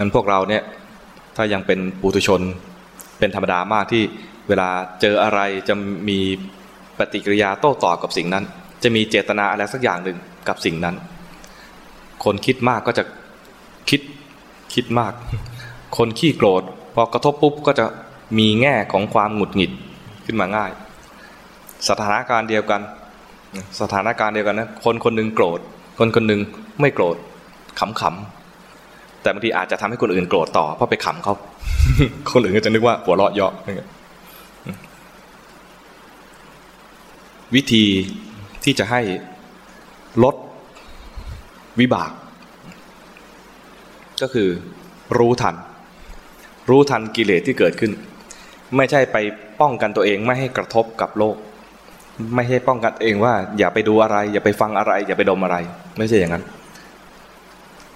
นั้นพวกเราเนี่ยถ้ายังเป็นปุถุชน เป็นธรรมดามากที่เวลาเจออะไรจะมีปฏิกิริยาโต้ตอบกับสิ่งนั้น จะมีเจตนาอะไรสักอย่างหนึ่งกับสิ่งนั้น คนคิดมากก็จะคิดคิดมาก คนขี้โกรธพอกระทบปุ๊บก็จะมีแง่ของความหงุดหงิดขึ้นมาง่าย สถานการณ์เดียวกัน สถานการณ์เดียวกันนะคนคนหนึ่งโกรธ คนคนหนึ่งไม่โกรธขำๆ แต่บางทีอาจจะทำให้คนอื่นโกรธต่อเพราะไปขำเขาคนอื่นก็จะนึกว่าหัวเราะเยาะวิธีที่จะให้ลดวิบาก ก็คือรู้ทัน รู้ทันกิเลสที่เกิดขึ้น ไม่ใช่ไปป้องกันตัวเองไม่ให้กระทบกับโลก ไม่ใช่ป้องกันเองว่า อย่าไปดูอะไร อย่าไปฟังอะไร อย่าไปดมอะไร ไม่ใช่อย่างนั้น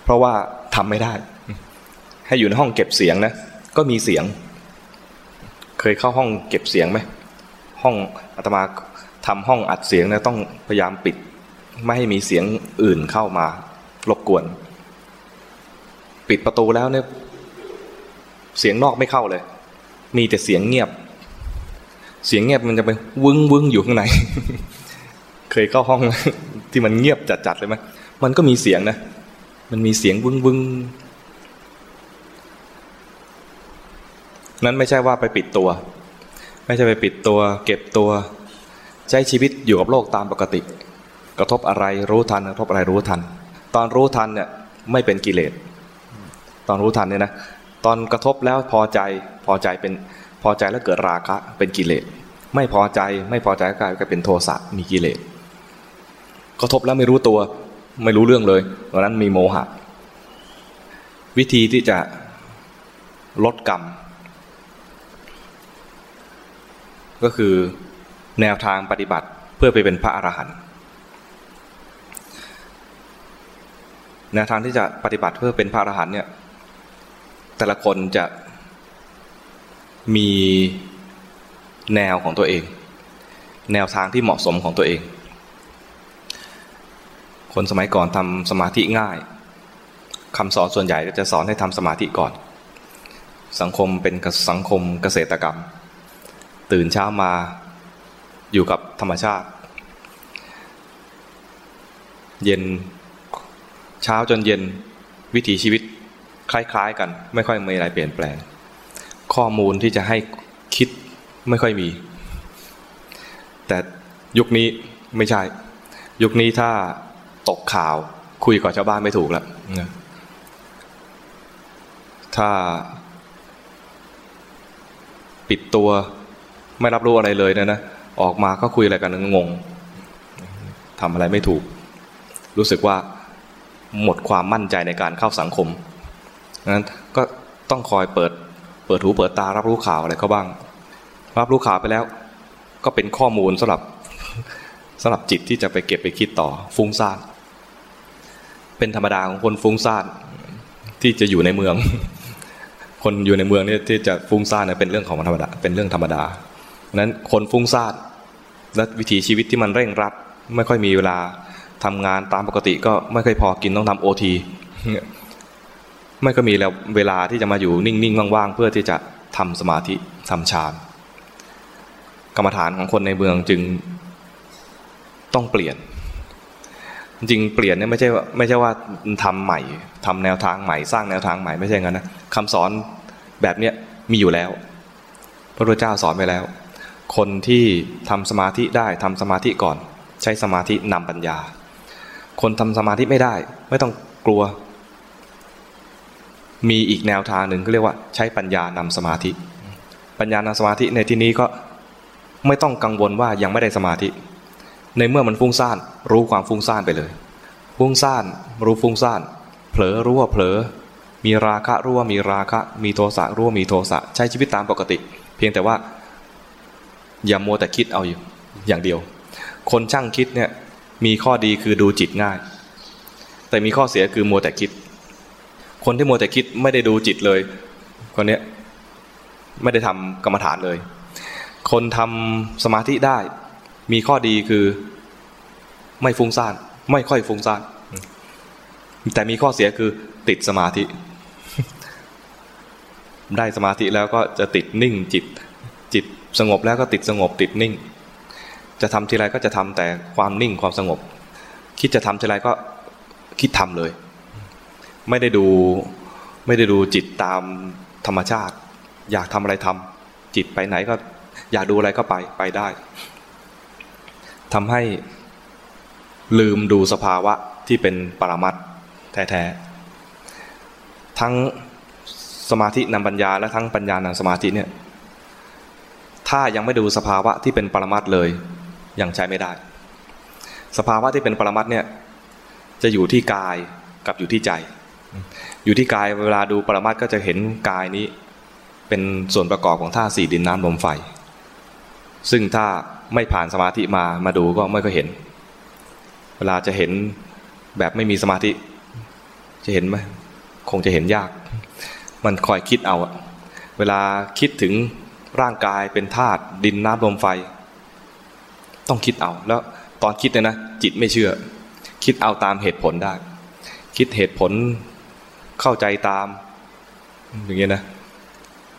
เพราะว่าทำไม่ได้ ให้อยู่ในห้องเก็บเสียงนะ ก็มีเสียง เคยเข้าห้องเก็บเสียงไหมห้องอาตมาทำห้องอัดเสียงนะต้องพยายามปิด ไม่ให้มีเสียงอื่นเข้ามารบกวน ปิดประตูแล้วเนี่ยเสียงนอกไม่เข้าเลย มีแต่เสียงเงียบ เสียงเงียบมันจะไปวึ้งวึ้งอยู่ข้างใน เคยเข้าห้องที่มันเงียบจัดๆเลยไหมมันก็มีเสียงนะ มันมีเสียงวึ้งวึ้งนั้นไม่ใช่ว่าไปปิดตัว ไม่ใช่ไปปิดตัว เก็บตัว ใช้ชีวิตอยู่กับโลกตามปกติ กระทบอะไรรู้ทันกระทบอะไรรู้ทัน ตอนรู้ทันเนี่ยไม่เป็นกิเลส ตอนรู้ทันเนี่ยนะตอนกระทบแล้วพอใจพอใจเป็นพอใจแล้วเกิดราคะเป็นกิเลส ไม่พอใจไม่พอใจก็กลายเป็นโทสะมีกิเลสกระทบแล้วไม่รู้ตัว ไม่รู้เรื่องเลยตอนนั้นมีโมหะ วิธีที่จะลดกรรม ก็คือแนวทางปฏิบัติเพื่อไปเป็นพระอรหันต์แนวทางที่จะปฏิบัติเพื่อเป็นพระอรหันต์เนี่ยแต่ละคนจะมีแนวของตัวเอง แนวทางที่เหมาะสมของตัวเอง คนสมัยก่อนทำสมาธิง่ายคำสอนส่วนใหญ่ก็จะสอนให้ทำสมาธิก่อน สังคมเป็นสังคมเกษตรกรรม ตื่นเช้ามาอยู่กับธรรมชาติ เย็นเช้าจนเย็นวิถีชีวิตคล้ายๆกัน ไม่ค่อยมีอะไรเปลี่ยนแปลง ข้อมูลที่จะให้คิดไม่ค่อยมี แต่ยุคนี้ไม่ใช่ ยุคนี้ถ้า ตกข่าว คุยกับชาวบ้านไม่ถูกแล้วถ้า ปิดตัวไม่รับรู้อะไรเลยนะนะออกมาก็คุยอะไรกันงงทำอะไรไม่ถูก รู้สึกว่าหมดความมั่นใจในการเข้าสังคมนั้นก็ต้องคอยเปิด เปิดหูเปิดตารับรู้ข่าวอะไรเขาบ้าง รับรู้ข่าวไปแล้ว ก็เป็นข้อมูลสำหรับสำหรับจิตที่จะไปเก็บไปคิดต่อฟุ้งซ่าน เป็นธรรมดาของคนฟุ้งซ่านที่จะอยู่ในเมือง คนอยู่ในเมืองเนี่ยที่จะฟุ้งซ่านเป็นเรื่องของธรรมดาเป็นเรื่องธรรมดานั้นคนฟุ้งซ่านและวิถีชีวิตที่มันเร่งรัด ไม่ค่อยมีเวลาทำงานตามปกติก็ไม่ค่อยพอกินต้องทำโอทีไม่ก็มีแล้วเวลาที่จะมาอยู่นิ่งๆว่างๆเพื่อที่จะทำสมาธิทำฌานกรรมฐานของคนในเมืองจึงต้องเปลี่ยน จริงเปลี่ยนเนี่ยไม่ใช่ว่าไม่ใช่ว่าทำใหม่ทำแนวทางใหม่สร้างแนวทางใหม่ไม่ใช่งั้นนะคำสอนแบบเนี้ยมีอยู่แล้ว พระพุทธเจ้าสอนไปแล้ว คนที่ทำสมาธิได้ทำสมาธิก่อน ใช้สมาธินำปัญญา คนทำสมาธิไม่ได้ ไม่ต้องกลัว มีอีกแนวทางหนึ่งก็เรียกว่า ใช้ปัญญานำสมาธิ ปัญญานำสมาธิในที่นี้ก็ไม่ต้องกังวลว่ายังไม่ได้สมาธิ ในเมื่อมันฟุ้งซ่านรู้ความฟุ้งซ่านไปเลย ฟุ้งซ่านรู้ฟุ้งซ่าน เผลอรู้ว่าเผลอ มีราคะรู้ว่ามีราคะ มีโทสะรู้ว่ามีโทสะใช้ชีวิตตามปกติ เพียงแต่ว่า อย่ามัวแต่คิดเอาอยู่อย่างเดียว คนช่างคิดเนี่ยมีข้อดีคือดูจิตง่าย แต่มีข้อเสียคือมัวแต่คิด คนที่มัวแต่คิดไม่ได้ดูจิตเลยคนเนี้ยไม่ได้ทำกรรมฐานเลย คนทำสมาธิได้ มีข้อดีคือไม่ฟุ้งซ่าน ไม่ค่อยฟุ้งซ่านแต่มีข้อเสียคือติดสมาธิ ได้สมาธิแล้วก็จะติดนิ่งจิต จิตสงบแล้วก็ติดสงบติดนิ่ง จะทำทีไรก็จะทำแต่ความนิ่งความสงบ คิดจะทำทีไรก็คิดทำเลย ไม่ได้ดูไม่ได้ดูจิตตามธรรมชาติ อยากทำอะไรทำจิตไปไหนก็อยากดูอะไรก็ไปไปได้ทำให้ ลืมดูสภาวะที่เป็นปรมัตแท้ๆทั้งสมาธินำปัญญาและทั้งปัญญานำสมาธิเนี่ยถ้ายังไม่ดูสภาวะที่เป็นปรมัตเลยยังใช้ไม่ได้ สภาวะที่เป็นปรมัตเนี่ยจะอยู่ที่กายกับอยู่ที่ใจ อยู่ที่กายเวลาดูปรมัตก็จะเห็นกายนี้ เป็นส่วนประกอบของธาตุสี่ดินน้ำลมไฟ ซึ่งถ้าไม่ผ่านสมาธิมามาดูก็ไม่ก็เห็น เวลาจะเห็นแบบไม่มีสมาธิ จะเห็นไหมคงจะเห็นยาก มันคอยคิดเอาอะเวลาคิดถึงร่างกายเป็นธาตุดินน้ำลมไฟ ต้องคิดเอา แล้วตอนคิดเนี่ยนะจิตไม่เชื่อ คิดเอาตามเหตุผลได้ คิดเหตุผลเข้าใจตาม อย่างเงี้ยนะ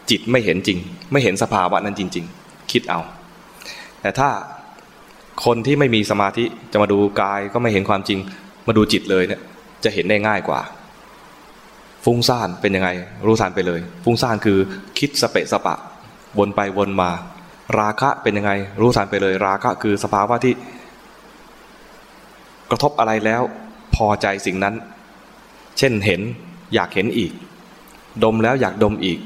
จิตไม่เห็นจริง ไม่เห็นสภาวะนั้นจริง ๆ คิดเอา แต่ถ้า คนที่ไม่มีสมาธิจะมาดูกายก็ไม่เห็นความจริง มาดูจิตเลยเนี่ย จะเห็นได้ง่ายกว่า ฟุ้งซ่านเป็นยังไง รู้ทันไปเลย ฟุ้งซ่านคือคิดสเปะสปะ วนไปวนมา ราคะเป็นยังไง รู้ทันไปเลย ราคะคือสภาวะที่ กระทบอะไรแล้ว พอใจสิ่งนั้น เช่นเห็นอยากเห็นอีก ดมแล้วอยากดมอีก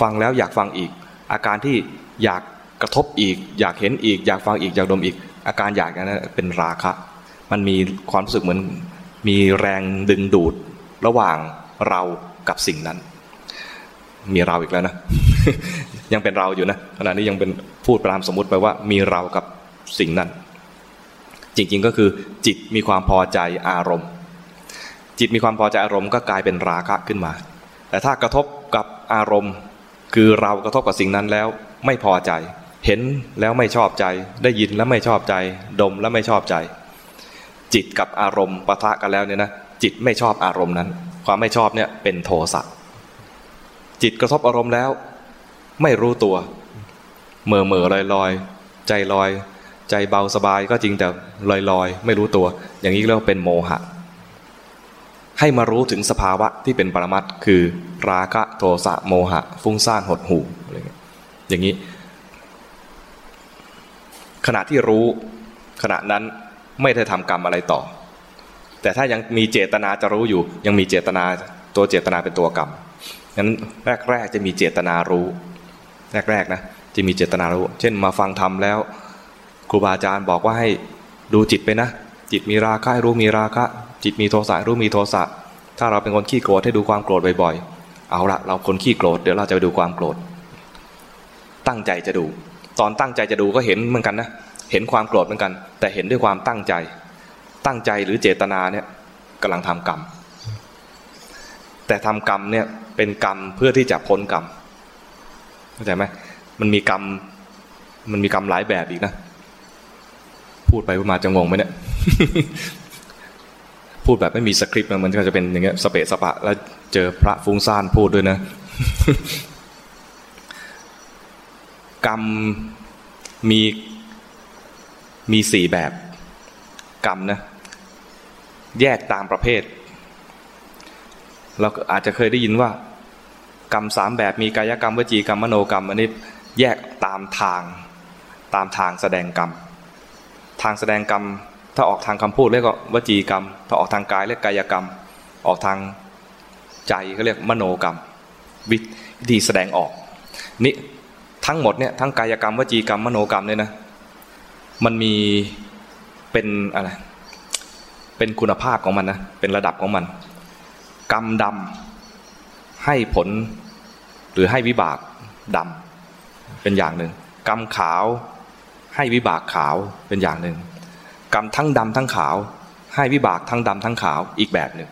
ฟังแล้วอยากฟังอีก อาการที่อยาก กระทบอีก อยากเห็นอีก อยากฟังอีกอยากดมอีก อาการอยากนั้นเป็นราคะ มันมีความรู้สึกเหมือนมีแรงดึงดูดระหว่างเรากับสิ่งนั้น มีเราอีกแล้วนะ ยังเป็นเราอยู่นะขณะนี้ยังเป็นพูดปรามสมมุติไปว่า มีเรากับสิ่งนั้น จริงๆก็คือจิตมีความพอใจอารมณ์ จิตมีความพอใจอารมณ์ก็กลายเป็นราคะขึ้นมา แต่ถ้ากระทบกับอารมณ์ คือเรากระทบกับสิ่งนั้นแล้วไม่พอใจ เห็นแล้วไม่ชอบใจ ได้ยินแล้วไม่ชอบใจ ดมแล้วไม่ชอบใจ จิตกับอารมณ์ปะทะกันแล้วเนี่ยนะจิตไม่ชอบอารมณ์นั้น ความไม่ชอบเนี่ยเป็นโทสะจิตกระทบอารมณ์แล้ว ไม่รู้ตัวเมื่อเมื่อลอยลอยใจลอย ใจเบาสบายก็จริงแต่ลอยลอยไม่รู้ตัว อย่างนี้เรียกว่าเป็นโมหะ ให้มารู้ถึงสภาวะที่เป็นปรมัตคือ ราคะโทสะโมหะ ฟุ้งซ่านหดหู่อะไรเงี้ยอย่างนี้ ณะที่รู้ขณะนั้นไม่ได้ทำกรรมอะไรต่อ แต่ถ้ายังมีเจตนาจะรู้อยู่ ยังมีเจตนาตัวเจตนาเป็นตัวกรรมงั้นแรกๆจะมีเจตนารู้ แรกๆนะจะมีเจตนารู้ เช่นมาฟังธรรมแล้วครูบาอาจารย์บอกว่าให้ดูจิตไปนะ จิตมีราคะให้รู้มีราคะจิตมีโทสะรู้มีโทสะถ้าเราเป็นคนขี้โกรธให้ดูความโกรธบ่อยๆ เอาละเราคนขี้โกรธเดี๋ยวเราจะไปดูความโกรธ ตั้งใจจะดู ตอนตั้งใจจะดูก็เห็นเหมือนกันนะเห็นความโกรธเหมือนกัน แต่เห็นด้วยความตั้งใจ ตั้งใจหรือเจตนาเนี่ยกำลังทำกรรม แต่ทำกรรมเนี่ยเป็นกรรมเพื่อที่จะพ้นกรรมเข้าใจไหมมันมีกรรมมันมีกรรมหลายแบบอีกนะ พูดไปพูดมาจะงงไหมเนี่ยพูดแบบไม่มีสคริปต์มันก็จะเป็นอย่างเงี้ยสเปะสปะ แล้วเจอพระฟุ้งซ่านพูดด้วยนะ กรรมมีมีสี่แบบ กรรมนะ แยกตามประเภท เราอาจจะเคยได้ยินว่า กรรมสามแบบมีกายกรรมวจีกรรมมโนกรรมอันนี้แยกตามทาง ตามทางแสดงกรรม ทางแสดงกรรม ถ้าออกทางคำพูดเรียกว่าวจีกรรม ถ้าออกทางกายเรียกกายกรรม ออกทางใจก็เรียกมโนกรรม วิธีแสดงออกนี่ ทั้งหมดเนี่ยทั้งกายกรรมวจีกรรมมโนกรรมเนี่ยนะมันมีเป็นอะไรเป็นคุณภาพของมันนะเป็นระดับของมัน กรรมดำให้ผลหรือให้วิบากดำเป็นอย่างหนึ่งกรรมขาวให้วิบากขาวเป็นอย่างหนึ่งกรรมทั้งดำทั้งขาว ให้วิบากทั้งดำทั้งขาวอีกแบบหนึ่ง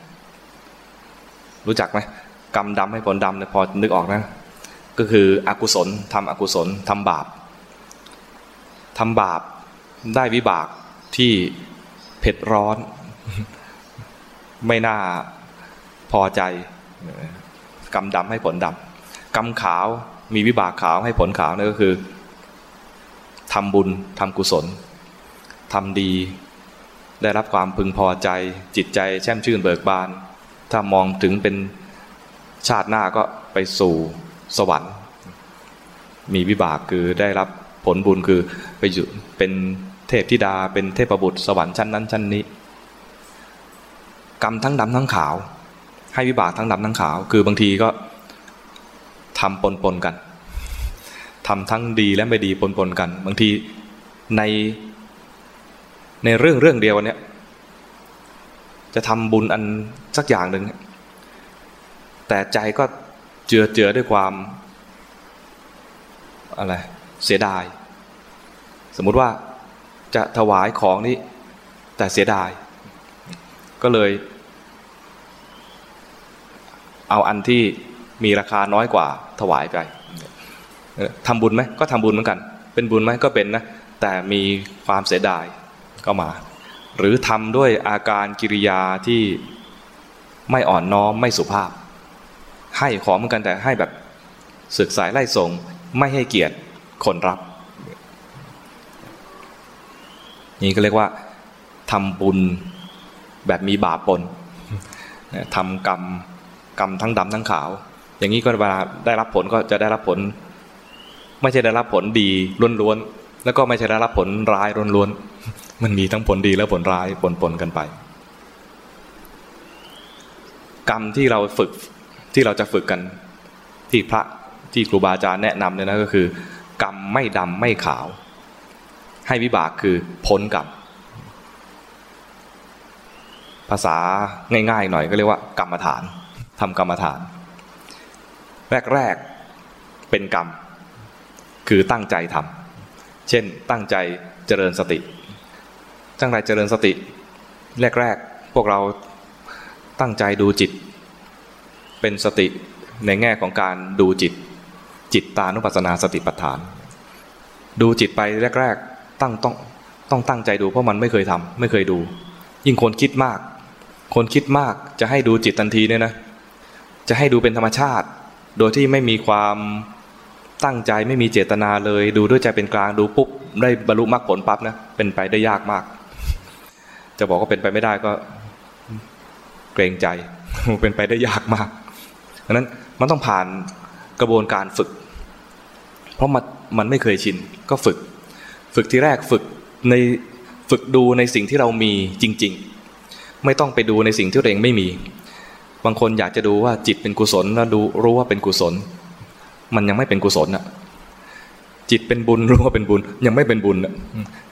รู้จักไหมกรรมดำให้ผลดำเนี่ยพอนึกออกนะ ก็คืออกุศลทำอกุศลทำบาปทำบาปได้วิบากที่เผ็ดร้อน ไม่น่าพอใจกรรมดำให้ผลดำกรรมขาวมีวิบากขาวให้ผลขาวนั่นก็คือทำบุญทำกุศลทำดี ได้รับความพึงพอใจ จิตใจแช่มชื่นเบิกบาน ถ้ามองถึงเป็นชาติหน้าก็ไปสู่ สวรรค์ มีวิบากคือได้รับผลบุญคือไปอยู่เป็นเทพธิดาเป็นเทพบุตรสวรรค์ชั้นนั้นชั้นนี้ กรรมทั้งดำทั้งขาว ให้วิบากทั้งดำทั้งขาว คือบางทีก็ทำปนปนกันทำทั้งดีและไม่ดีปนปนกัน บางทีในในเรื่องเรื่องเดียวเนี้ยจะทำบุญอันสักอย่างหนึ่งแต่ใจก็ เจือเจือด้วยความอะไรเสียดาย สมมุติว่าจะถวายของนี้แต่เสียดาย ก็เลย เอาอันที่มีราคาน้อยกว่าถวายไปทำบุญไหมก็ทำบุญเหมือนกัน เป็นบุญไหมก็เป็นนะแต่มีความเสียดายก็มา หรือทำด้วยอาการกิริยาที่ไม่อ่อนน้อมไม่สุภาพ ให้ของเหมือนกันแต่ให้แบบศึกสายไล่ส่งไม่ให้เกียรติคนรับ นี่ก็เรียกว่าทำบุญแบบมีบาปปนทำกรรมกรรมทั้งดำทั้งขาว อย่างนี้ก็เวลาได้รับผลก็จะได้รับผล ไม่ใช่ได้รับผลดีล้วนๆแล้วก็ไม่ใช่ได้รับผลร้ายล้วนๆมันมีทั้งผลดีและผลร้ายปนๆกันไป กรรมที่เราฝึก ที่เราจะฝึกกันที่พระที่ครูบาอาจารย์แนะนำเนี่ยนะก็คือ กรรมไม่ดำไม่ขาว ให้วิบากคือพ้นกรรมภาษาง่ายๆหน่อยก็เรียกว่ากรรมฐานทำกรรมฐาน แรกๆเป็นกรรม คือตั้งใจทำเช่นตั้งใจเจริญสติตั้งใจเจริญสติ แรกๆพวกเราตั้งใจดูจิต เป็นสติในแง่ของการดูจิต จิตตานุปัสสนาสติปัฏฐาน ดูจิตไปแรก ๆ ตั้งต้องต้องตั้งใจดูเพราะมันไม่เคยทำไม่เคยดู ยิ่งคนคิดมาก คนคิดมากจะให้ดูจิตทันทีเนี่ยนะ จะให้ดูเป็นธรรมชาติ โดยที่ไม่มีความตั้งใจไม่มีเจตนาเลย ดูด้วยใจเป็นกลางดูปุ๊บได้บรรลุมรรคผลปั๊บนะเป็นไปได้ยากมาก จะบอกว่าเป็นไปไม่ได้ก็ เกรงใจเป็นไปได้ยากมาก ดังนั้นมันต้องผ่านกระบวนการฝึก เพราะมันมันไม่เคยชินก็ฝึก ฝึกที่แรกฝึกในฝึกดูในสิ่งที่เรามีจริง ๆ ไม่ต้องไปดูในสิ่งที่ตัวเองไม่มี บางคนอยากจะดูว่าจิตเป็นกุศลแล้วดูรู้ว่าเป็นกุศล มันยังไม่เป็นกุศลอะจิตเป็นบุญรู้ว่าเป็นบุญ ยังไม่เป็นบุญอะ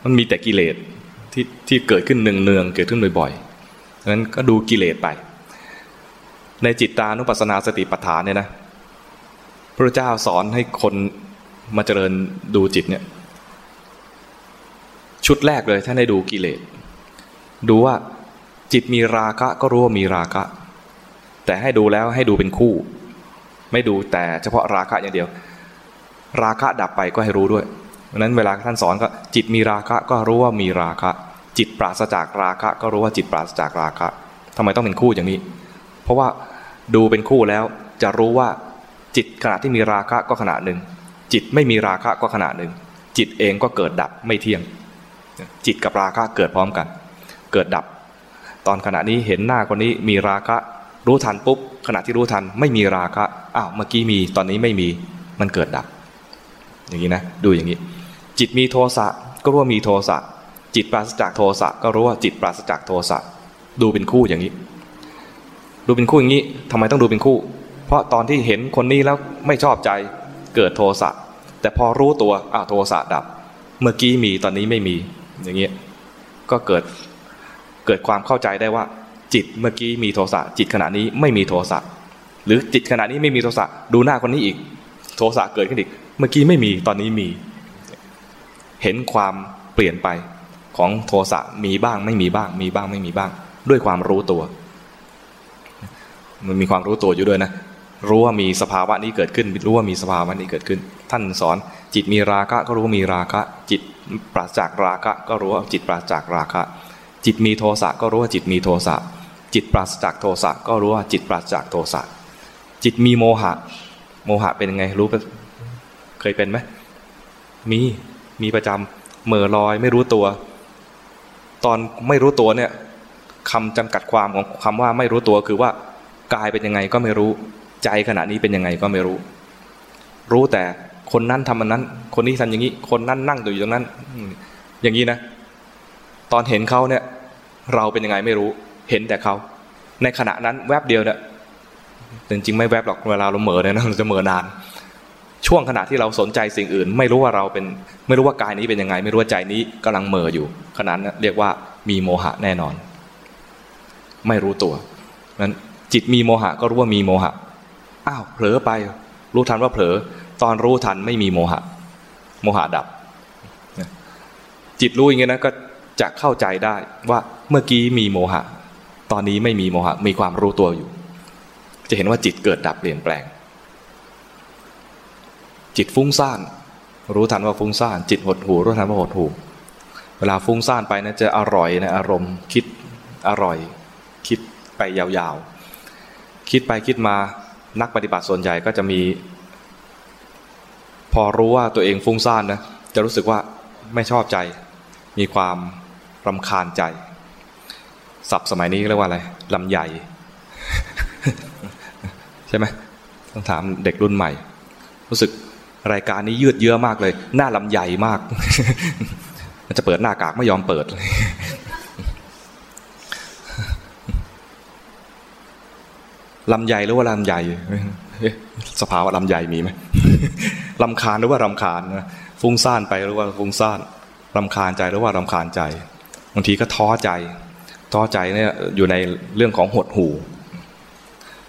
มันมีแต่กิเลสที่ที่เกิดขึ้นเนืองๆเกิดขึ้นบ่อยๆดังนั้นก็ดูกิเลสไป ในจิตตานุปัสสนาสติปัฏฐานเนี่ยนะพระเจ้าสอนให้คนมาเจริญดูจิตเนี่ย ชุดแรกเลยท่านให้ดูกิเลสดูว่าจิตมีราคะก็รู้ว่ามีราคะ แต่ให้ดูแล้วให้ดูเป็นคู่ ไม่ดูแต่เฉพาะราคะอย่างเดียว ราคะดับไปก็ให้รู้ด้วยดังนั้นเวลาท่านสอนก็จิตมีราคะก็รู้ว่ามีราคะ จิตปราศจากราคะ ก็รู้ว่าจิตปราศจากราคะทำไมต้องเป็นคู่อย่างนี้ เพราะว่าดูเป็นคู่แล้วจะรู้ว่าจิตขณะที่มีราคะก็ขณะหนึ่ง จิตไม่มีราคะก็ขณะหนึ่ง จิตเองก็เกิดดับไม่เที่ยง จิตกับราคะเกิดพร้อมกัน เกิดดับ ตอนขณะนี้เห็นหน้าคนนี้มีราคะรู้ทันปุ๊บขณะที่รู้ทันไม่มีราคะอ้าวเมื่อกี้มีตอนนี้ไม่มีมันเกิดดับ อย่างนี้นะดูอย่างนี้ จิตมีโทสะก็รู้ว่ามีโทสะจิตปราศจากโทสะก็รู้ว่าจิตปราศจากโทสะดูเป็นคู่อย่างนี้ ดูเป็นคู่อย่างนี้ทำไมต้องดูเป็นคู่ เพราะตอนที่เห็นคนนี้แล้วไม่ชอบใจเกิดโทสะแต่พอรู้ตัวอ่าโทสะดับ เมื่อกี้มีตอนนี้ไม่มีอย่างเงี้ยก็เกิดเกิดความเข้าใจได้ว่า จิตเมื่อกี้มีโทสะจิตขณะนี้ไม่มีโทสะหรือจิตขณะนี้ไม่มีโทสะดูหน้าคนนี้อีก โทสะเกิดขึ้นอีก เมื่อกี้ไม่มีตอนนี้มี เห็นความเปลี่ยนไปของโทสะมีบ้างไม่มีบ้าง มีบ้างไม่มีบ้าง ด้วยความรู้ตัว มันมีความรู้ตัวอยู่ด้วยนะรู้ว่ามีสภาวะนี้เกิดขึ้น รู้ว่ามีสภาวะนี้เกิดขึ้น ท่านสอนจิตมีราคะก็รู้ว่ามีราคะ จิตปราศจากราคะ ก็รู้ว่าจิตปราศจากราคะ จิตมีโทสะก็รู้ว่าจิตมีโทสะจิตปราศจากโทสะก็รู้ว่าจิตปราศจากโทสะจิตมีโมหะ โมหะเป็นยังไงรู้เคยเป็นไหมมีมีประจำเหม่อลอยไม่รู้ตัว ตอนไม่รู้ตัวเนี่ยคำจำกัดความของคำว่าไม่รู้ตัวคือว่า กายเป็นยังไงก็ไม่รู้ ใจขณะนี้เป็นยังไงก็ไม่รู้ รู้แต่คนนั้นทำมันนั้น คนนี้ทำอย่างนี้ คนนั้นนั่งอยู่ตรงนั้นอย่างนี้นะ ตอนเห็นเขาเนี่ย เราเป็นยังไงไม่รู้ เห็นแต่เขาในขณะนั้นแวบเดียวเนี่ยจริงๆไม่แวบหรอกเวลาเราเหม่อเนี่ยนะเราจะเหม่อนาน ช่วงขณะที่เราสนใจสิ่งอื่น ไม่รู้ว่าเราเป็น ไม่รู้ว่ากายนี้เป็นยังไง ไม่รู้ว่าใจนี้กำลังเหม่ออยู่ ขณะนั้นเรียกว่ามีโมหะแน่นอน ไม่รู้ตัวนั้น จิตมีโมหะก็รู้ว่ามีโมหะ อ้าวเผลอไป รู้ทันว่าเผลอ ตอนรู้ทันไม่มีโมหะ โมหะดับ จิตรู้อย่างนี้นะก็จะเข้าใจได้ว่าเมื่อกี้มีโมหะ ตอนนี้ไม่มีโมหะ มีความรู้ตัวอยู่ จะเห็นว่าจิตเกิดดับเปลี่ยนแปลง จิตฟุ้งซ่าน รู้ทันว่าฟุ้งซ่าน จิตหดหูรู้ทันว่าหดหูเวลาฟุ้งซ่านไปนะจะอร่อยนะอารมณ์คิดอร่อย คิดไปยาวๆ คิดไปคิดมานักปฏิบัติส่วนใหญ่ก็จะมี พอรู้ว่าตัวเองฟุ้งซ่านนะจะรู้สึกว่าไม่ชอบใจ มีความรำคาญใจศัพท์สมัยนี้เรียกว่าอะไรลำใหญ่ใช่ไหมต้องถามเด็กรุ่นใหม่ รู้สึกรายการนี้ยืดเยื้อมากเลย หน้าลำใหญ่มาก มันจะเปิดหน้ากากไม่ยอมเปิด ลำใหญ่หรือว่าลำใหญ่สภาวะลำใหญ่มีไหมลำคาญหรือว่ารำคาญนะฟุ้งซ่านไปหรือว่าฟุ้งซ่านรำคาญใจหรือว่ารำคาญใจบางทีก็ท้อใจ ท้อใจเนี่ยอยู่ในเรื่องของหดหู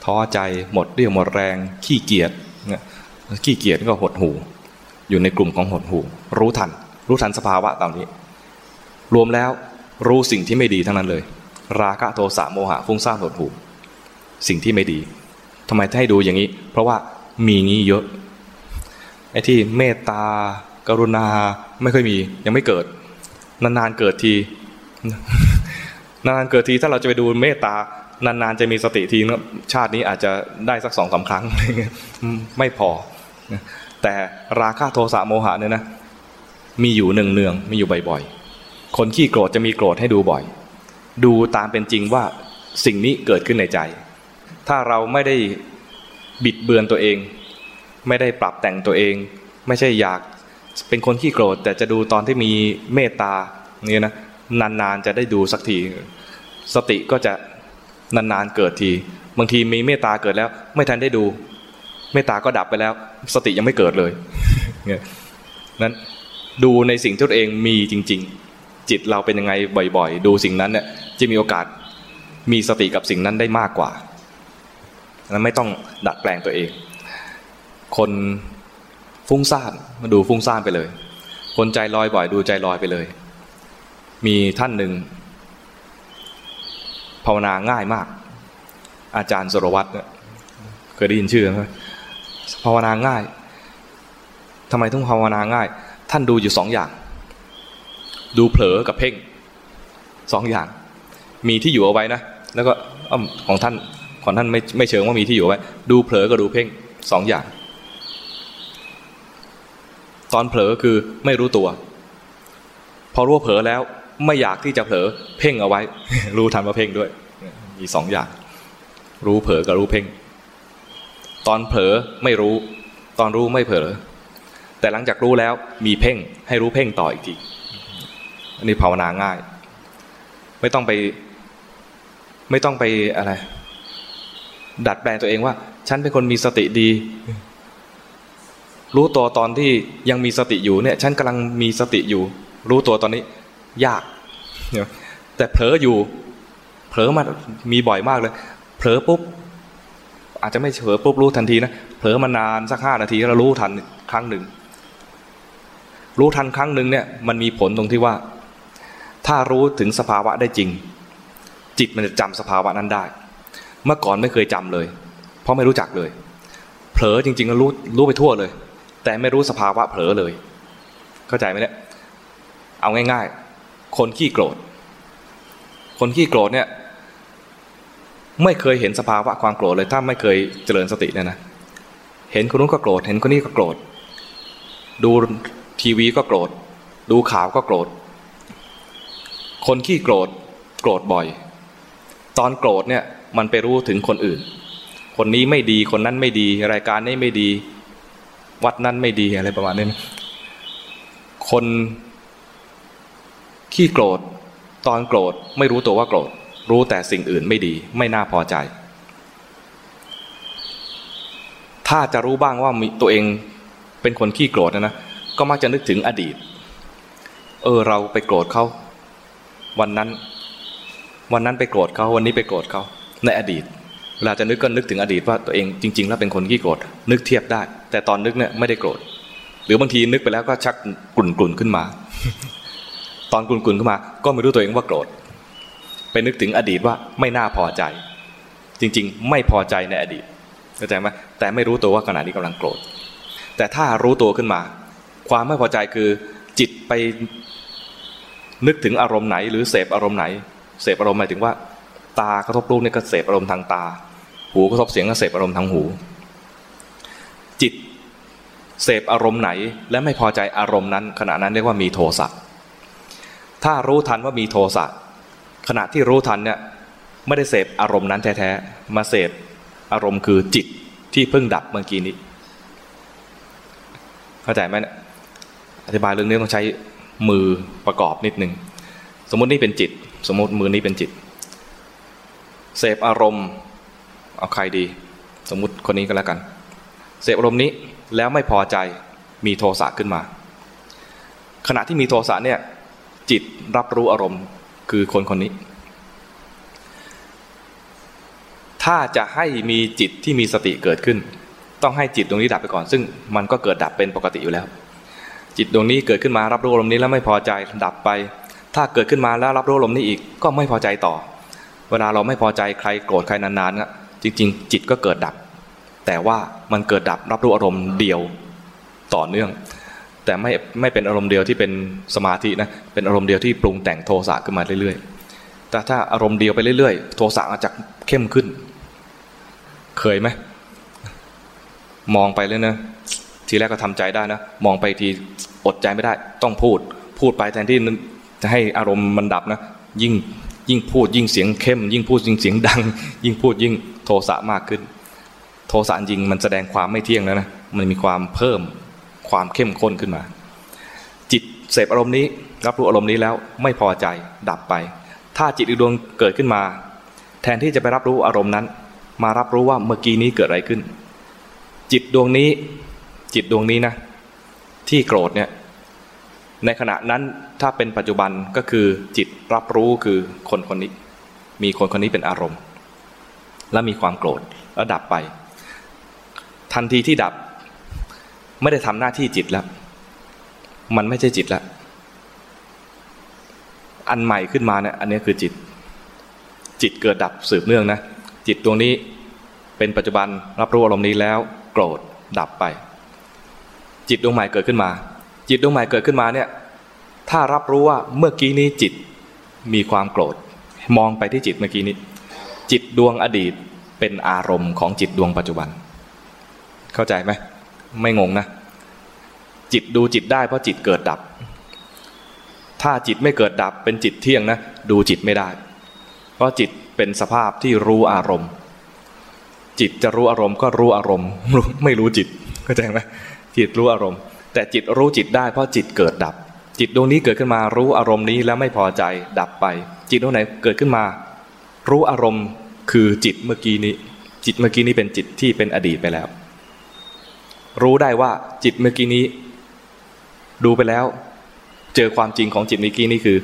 ท้อใจหมดเรี่ยวหมดแรง ขี้เกียจขี้เกียจก็หดหูอยู่ในกลุ่มของหดหูรู้ทัน รู้ทันสภาวะตอนนี้ รวมแล้วรู้สิ่งที่ไม่ดีทั้งนั้นเลย ราคะโทสะโมหะฟุ้งซ่านหดหู สิ่งที่ไม่ดีทำไมให้ดูอย่างนี้ เพราะว่ามีงี้เยอะไอ้ที่เมตตา กรุณาไม่ค่อยมี ยังไม่เกิด นานๆเกิดทีนานๆเกิดทีถ้าเราจะไปดูเมตตานานๆจะมีสติทีนะชาตินี้อาจจะได้สักสองสาครั้งไม่พอ แต่ราคะโทสะโมหะเนี่ยนะมีอยู่หนึ่งเนืองมีอยู่บ่อยๆ คนขี้โกรธจะมีโกรธให้ดูบ่อย ดูตามเป็นจริงว่าสิ่งนี้เกิดขึ้นในใจ ถ้าเราไม่ได้บิดเบือนตัวเอง ไม่ได้ปรับแต่งตัวเอง ไม่ใช่อยากเป็นคนขี้โกรธ แต่จะดูตอนที่มีเมตตาเนี่ยนะนานๆจะได้ดูสักที สติก็จะนานๆเกิดที บางทีมีเมตตาเกิดแล้ว ไม่ทันได้ดู เมตตาก็ดับไปแล้ว สติยังไม่เกิดเลยนั้นดูในสิ่งที่ตัวเองมีจริง ๆ จิตเราเป็นยังไงบ่อย ๆ ดูสิ่งนั้นเนี่ยจะมีโอกาสมีสติกับสิ่งนั้นได้มากกว่า นั้นไม่ต้องดัดแปลงตัวเอง คนฟุ้งซ่านมาดูฟุ้งซ่านไปเลย คนใจลอยบ่อยดูใจลอยไปเลย มีท่านหนึ่งภาวนาง่ายมาก อาจารย์สรวัตรเคยได้ยินชื่อไหมภาวนาง่ายทำไมต้องภาวนาง่าย ท่านดูอยู่สองอย่าง ดูเผลอกับเพ่งสองอย่าง มีที่อยู่เอาไว้นะ แล้วก็ของท่าน ของท่านไม่ไม่เชิงว่ามีที่อยู่ไว้ดูเผลอกับดูเพ่งสองอย่าง ตอนเผลอคือไม่รู้ตัว พอรู้เผลอแล้วไม่อยากที่จะเผลอเพ่งเอาไว้ รู้ทันว่าเพ่งด้วย มีสองอย่าง รู้เผลอกับรู้เพ่ง ตอนเผลอไม่รู้ ตอนรู้ไม่เผลอ แต่หลังจากรู้แล้วมีเพ่งให้รู้เพ่งต่ออีกทีอันนี้ภาวนาง่าย ไม่ต้องไป ไม่ต้องไปอะไร ดัดแปลงตัวเองว่า ฉันเป็นคนมีสติดี รู้ตัวตอนที่ยังมีสติอยู่เนี่ย ฉันกำลังมีสติอยู่ รู้ตัวตอนนี้ ยาก แต่เผลออยู่ เผลอมามีบ่อยมากเลย เผลอปุ๊บ อาจจะไม่เผลอปุ๊บรู้ทันทีนะเผลอมานานสักห้านาทีแล้วรู้ทันครั้งหนึ่ง รู้ทันครั้งหนึ่งเนี่ย มันมีผลตรงที่ว่า ถ้ารู้ถึงสภาวะได้จริง จิตมันจะจำสภาวะนั้นได้ เมื่อก่อนไม่เคยจำเลย เพราะไม่รู้จักเลย เผลอจริงๆแล้วรู้รู้ไปทั่วเลย แต่ไม่รู้สภาวะเผลอเลย เข้าใจไหมเนี่ยเอาง่าย ๆ คนขี้โกรธ คนขี้โกรธเนี่ย ไม่เคยเห็นสภาวะความโกรธเลย ถ้าไม่เคยเจริญสติเนี่ยนะเห็นคนนู้นก็โกรธ เห็นคนนี้ก็โกรธ ดูทีวีก็โกรธ ดูข่าวก็โกรธ คนขี้โกรธ โกรธบ่อย ตอนโกรธเนี่ย มันไปรู้ถึงคนอื่น คนนี้ไม่ดีคนนั้นไม่ดี รายการนี้ไม่ดี วัดนั้นไม่ดีอะไรประมาณนี้คนขี้โกรธตอนโกรธไม่รู้ตัวว่าโกรธ รู้แต่สิ่งอื่นไม่ดี ไม่น่าพอใจ ถ้าจะรู้บ้างว่ามีตัวเองเป็นคนขี้โกรธนะนะก็มักจะนึกถึงอดีต เออเราไปโกรธเขาวันนั้น วันนั้นไปโกรธเขาวันนี้ไปโกรธเขา ในอดีตเวลาจะนึกก็นึกถึงอดีตว่าตัวเองจริง ๆ แล้วเป็นคนขี้โกรธนึกเทียบได้ แต่ตอนนึกเนี่ยไม่ได้โกรธหรือบางทีนึกไปแล้วก็ชักกลุ่นกลุ่นขึ้นมา ตอนกลุ่นกลุ่นขึ้นมา ก็ไม่รู้ตัวเองว่าโกรธไปนึกถึงอดีตว่าไม่น่าพอใจ จริง ๆ ไม่พอใจในอดีตเข้าใจไหมแต่ไม่รู้ตัวว่าขณะนี้กำลังโกรธแต่ถ้ารู้ตัวขึ้นมา ความไม่พอใจคือจิตไปนึกถึงอารมณ์ไหน หรือเสพอารมณ์ไหน เสพอารมณ์หมายถึงว่า ตากระทบรูปเนี่ยก็เสพอารมณ์ทางตา หูกระทบเสียงก็เสพอารมณ์ทางหู จิตเสพอารมณ์ไหนและไม่พอใจอารมณ์นั้น ขณะนั้นเรียกว่ามีโทสะถ้ารู้ทันว่ามีโทสะขณะที่รู้ทันเนี่ยไม่ได้เสพอารมณ์นั้นแท้ๆมาเสพอารมณ์คือจิตที่เพิ่งดับเมื่อกี้นี้ เข้าใจไหมเนี่ยอธิบายเรื่องนี้ต้องใช้มือประกอบนิดนึงสมมตินี่เป็นจิต สมมติมือนี้เป็นจิต เสพอารมณ์ เอาใครดี สมมุติคนนี้ก็แล้วกัน เสพอารมณ์นี้แล้วไม่พอใจมีโทสะขึ้นมา ขณะที่มีโทสะเนี่ยจิตรับรู้อารมณ์คือคนคนนี้ ถ้าจะให้มีจิตที่มีสติเกิดขึ้น ต้องให้จิตตรงนี้ดับไปก่อน ซึ่งมันก็เกิดดับเป็นปกติอยู่แล้ว จิตดวงนี้เกิดขึ้นมารับรู้อารมณ์นี้แล้วไม่พอใจดับไป ถ้าเกิดขึ้นมาแล้วรับรู้อารมณ์นี้อีกก็ไม่พอใจต่อ เวลาเราไม่พอใจใครโกรธใครนานๆจริง ๆ จิตก็เกิดดับ แต่ว่ามันเกิดดับรับรู้อารมณ์เดียวต่อเนื่อง แต่ไม่ไม่เป็นอารมณ์เดียวที่เป็นสมาธินะเป็นอารมณ์เดียวที่ปรุงแต่งโทสะขึ้นมาเรื่อยๆ แต่ถ้าอารมณ์เดียวไปเรื่อยๆ โทสะอาจจะเข้มขึ้น เคยไหมมองไปเลยนะทีแรกก็ทำใจได้นะมองไปทีอดใจไม่ได้ ต้องพูด พูดไปแทนที่จะให้อารมณ์มันดับนะ ยิ่ง ยิ่งพูดยิ่งเสียงเข้ม ยิ่งพูดยิ่งเสียงดัง ยิ่งพูดยิ่งโทสะมากขึ้น โทสะจริงมันแสดงความไม่เที่ยงแล้วนะมันมีความเพิ่มความเข้มข้นขึ้นมา จิตเสพอารมณ์นี้รับรู้อารมณ์นี้แล้วไม่พอใจดับไป ถ้าจิตอีกดวงเกิดขึ้นมา แทนที่จะไปรับรู้อารมณ์นั้น มารับรู้ว่าเมื่อกี้นี้เกิดอะไรขึ้น จิตดวงนี้ จิตดวงนี้นะ ที่โกรธเนี่ย ในขณะนั้นถ้าเป็นปัจจุบันก็คือจิตรับรู้คือคนคนนี้ มีคนคนนี้เป็นอารมณ์ และมีความโกรธแล้วดับไป ทันทีที่ดับ ไม่ได้ทำหน้าที่จิตแล้ว มันไม่ใช่จิตแล้ว อันใหม่ขึ้นมาเนี่ยอันนี้คือจิต จิตเกิดดับสืบเนื่องนะ จิตดวงนี้เป็นปัจจุบันรับรู้อารมณ์นี้แล้ว โกรธดับไป จิตดวงใหม่เกิดขึ้นมา จิตดวงใหม่เกิดขึ้นมาเนี่ย ถ้ารับรู้ว่าเมื่อกี้นี้จิตมีความโกรธ มองไปที่จิตเมื่อกี้นี้ จิตดวงอดีตเป็นอารมณ์ของจิตดวงปัจจุบัน เข้าใจไหมไม่งงนะ จิตดูจิตได้เพราะจิตเกิดดับ ถ้าจิตไม่เกิดดับเป็นจิตเที่ยงนะ ดูจิตไม่ได้ เพราะจิตเป็นสภาพที่รู้อารมณ์ จิตจะรู้อารมณ์ก็รู้อารมณ์ ไม่รู้จิตเข้าใจไหมจิตรู้อารมณ์ แต่จิตรู้จิตได้เพราะจิตเกิดดับ จิตดวงนี้เกิดขึ้นมารู้อารมณ์นี้แล้วไม่พอใจดับไป จิตดวงไหนเกิดขึ้นมา รู้อารมณ์คือจิตเมื่อกี้นี้ จิตเมื่อกี้นี้เป็นจิตที่เป็นอดีตไปแล้ว รู้ได้ว่าจิตเมื่อกี้นี้ ดูไปแล้ว เจอความจริงของจิตเมื่อกี้นี้คือ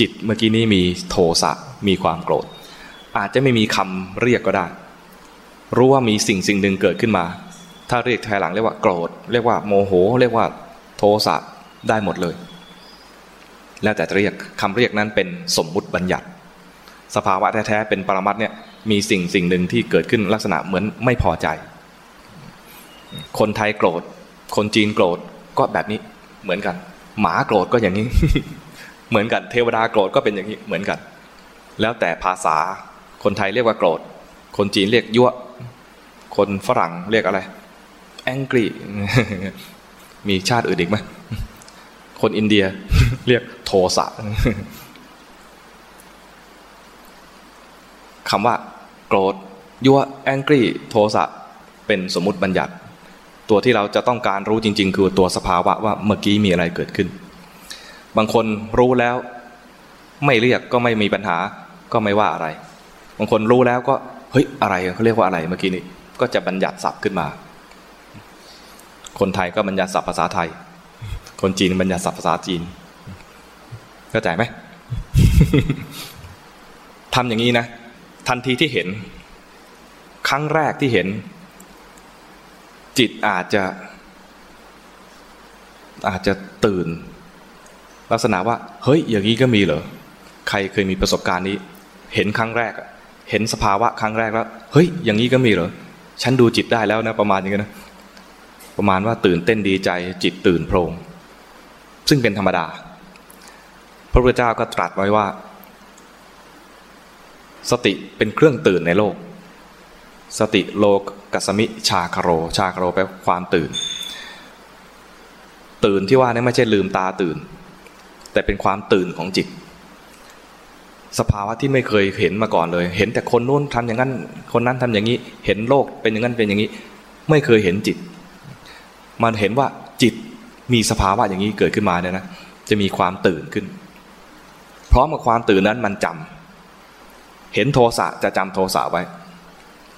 จิตเมื่อกี้นี้มีโทสะมีความโกรธ อาจจะไม่มีคำเรียกก็ได้ รู้ว่ามีสิ่งสิ่งหนึ่งเกิดขึ้นมา ถ้าเรียกภายหลังเรียกว่าโกรธ เรียกว่าโมโห เรียกว่าโทสะได้หมดเลย แล้วแต่จะเรียกคำเรียกนั้นเป็นสมมุติบัญญัติ สภาวะแท้ๆเป็นปรมัตเนี่ยมีสิ่งสิ่งหนึ่งที่เกิดขึ้นลักษณะเหมือนไม่พอใจ คนไทยโกรธ คนจีนโกรธก็แบบนี้เหมือนกัน หมาโกรธก็อย่างนี้ เหมือนกัน เทวดาโกรธก็เป็นอย่างนี้เหมือนกัน แล้วแต่ภาษาคนไทยเรียกว่าโกรธ คนจีนเรียกยั่วคนฝรั่งเรียกอะไร angry มีชาติอื่นอีกไหมคนอินเดีย เรียกโทสะคำว่า โกรธยัว angry โทสะเป็นสมมุติบัญญัติ ตัวที่เราจะต้องการรู้จริง ๆ คือตัวสภาวะว่าเมื่อกี้มีอะไรเกิดขึ้น บางคนรู้แล้ว ไม่เรียกก็ไม่มีปัญหาก็ไม่ว่าอะไร บางคนรู้แล้วก็เฮ้ยอะไรเขาเรียกว่าอะไรเมื่อกี้นี้ก็จะบัญญัติศัพท์ขึ้นมา คนไทยก็บัญญัติศัพท์ภาษาไทย คนจีนบัญญัติศัพท์ภาษาจีน เข้าใจไหมทำอย่างนี้นะ ทันทีที่เห็น ครั้งแรกที่เห็น จิตอาจจะ อาจจะตื่น ลักษณะว่า เฮ้ย อย่างนี้ก็มีเหรอ ใครเคยมีประสบการณ์นี้ เห็นครั้งแรก เห็นสภาวะครั้งแรกแล้ว เฮ้ย อย่างนี้ก็มีเหรอ ฉันดูจิตได้แล้วนะ ประมาณอย่างนี้นะ ประมาณว่าตื่นเต้นดีใจจิตตื่นโพรงซึ่งเป็นธรรมดา พระพุทธเจ้าก็ตรัสไว้ว่า สติเป็นเครื่องตื่นในโลก สติโลกกัสมิชาคโร ชาคโรแปลความตื่น ตื่นที่ว่านี่ไม่ใช่ลืมตาตื่น แต่เป็นความตื่นของจิต สภาวะที่ไม่เคยเห็นมาก่อนเลย เห็นแต่คนนู้นทำอย่างนั้น คนนั้นทำอย่างนี้ เห็นโลกเป็นอย่างนั้นเป็นอย่างนี้ ไม่เคยเห็นจิต มันเห็นว่าจิตมีสภาวะอย่างนี้เกิดขึ้นมาเนี่ยนะจะมีความตื่นขึ้น พร้อมกับความตื่นนั้นมันจำเห็นโทสะจะจำโทสะไว้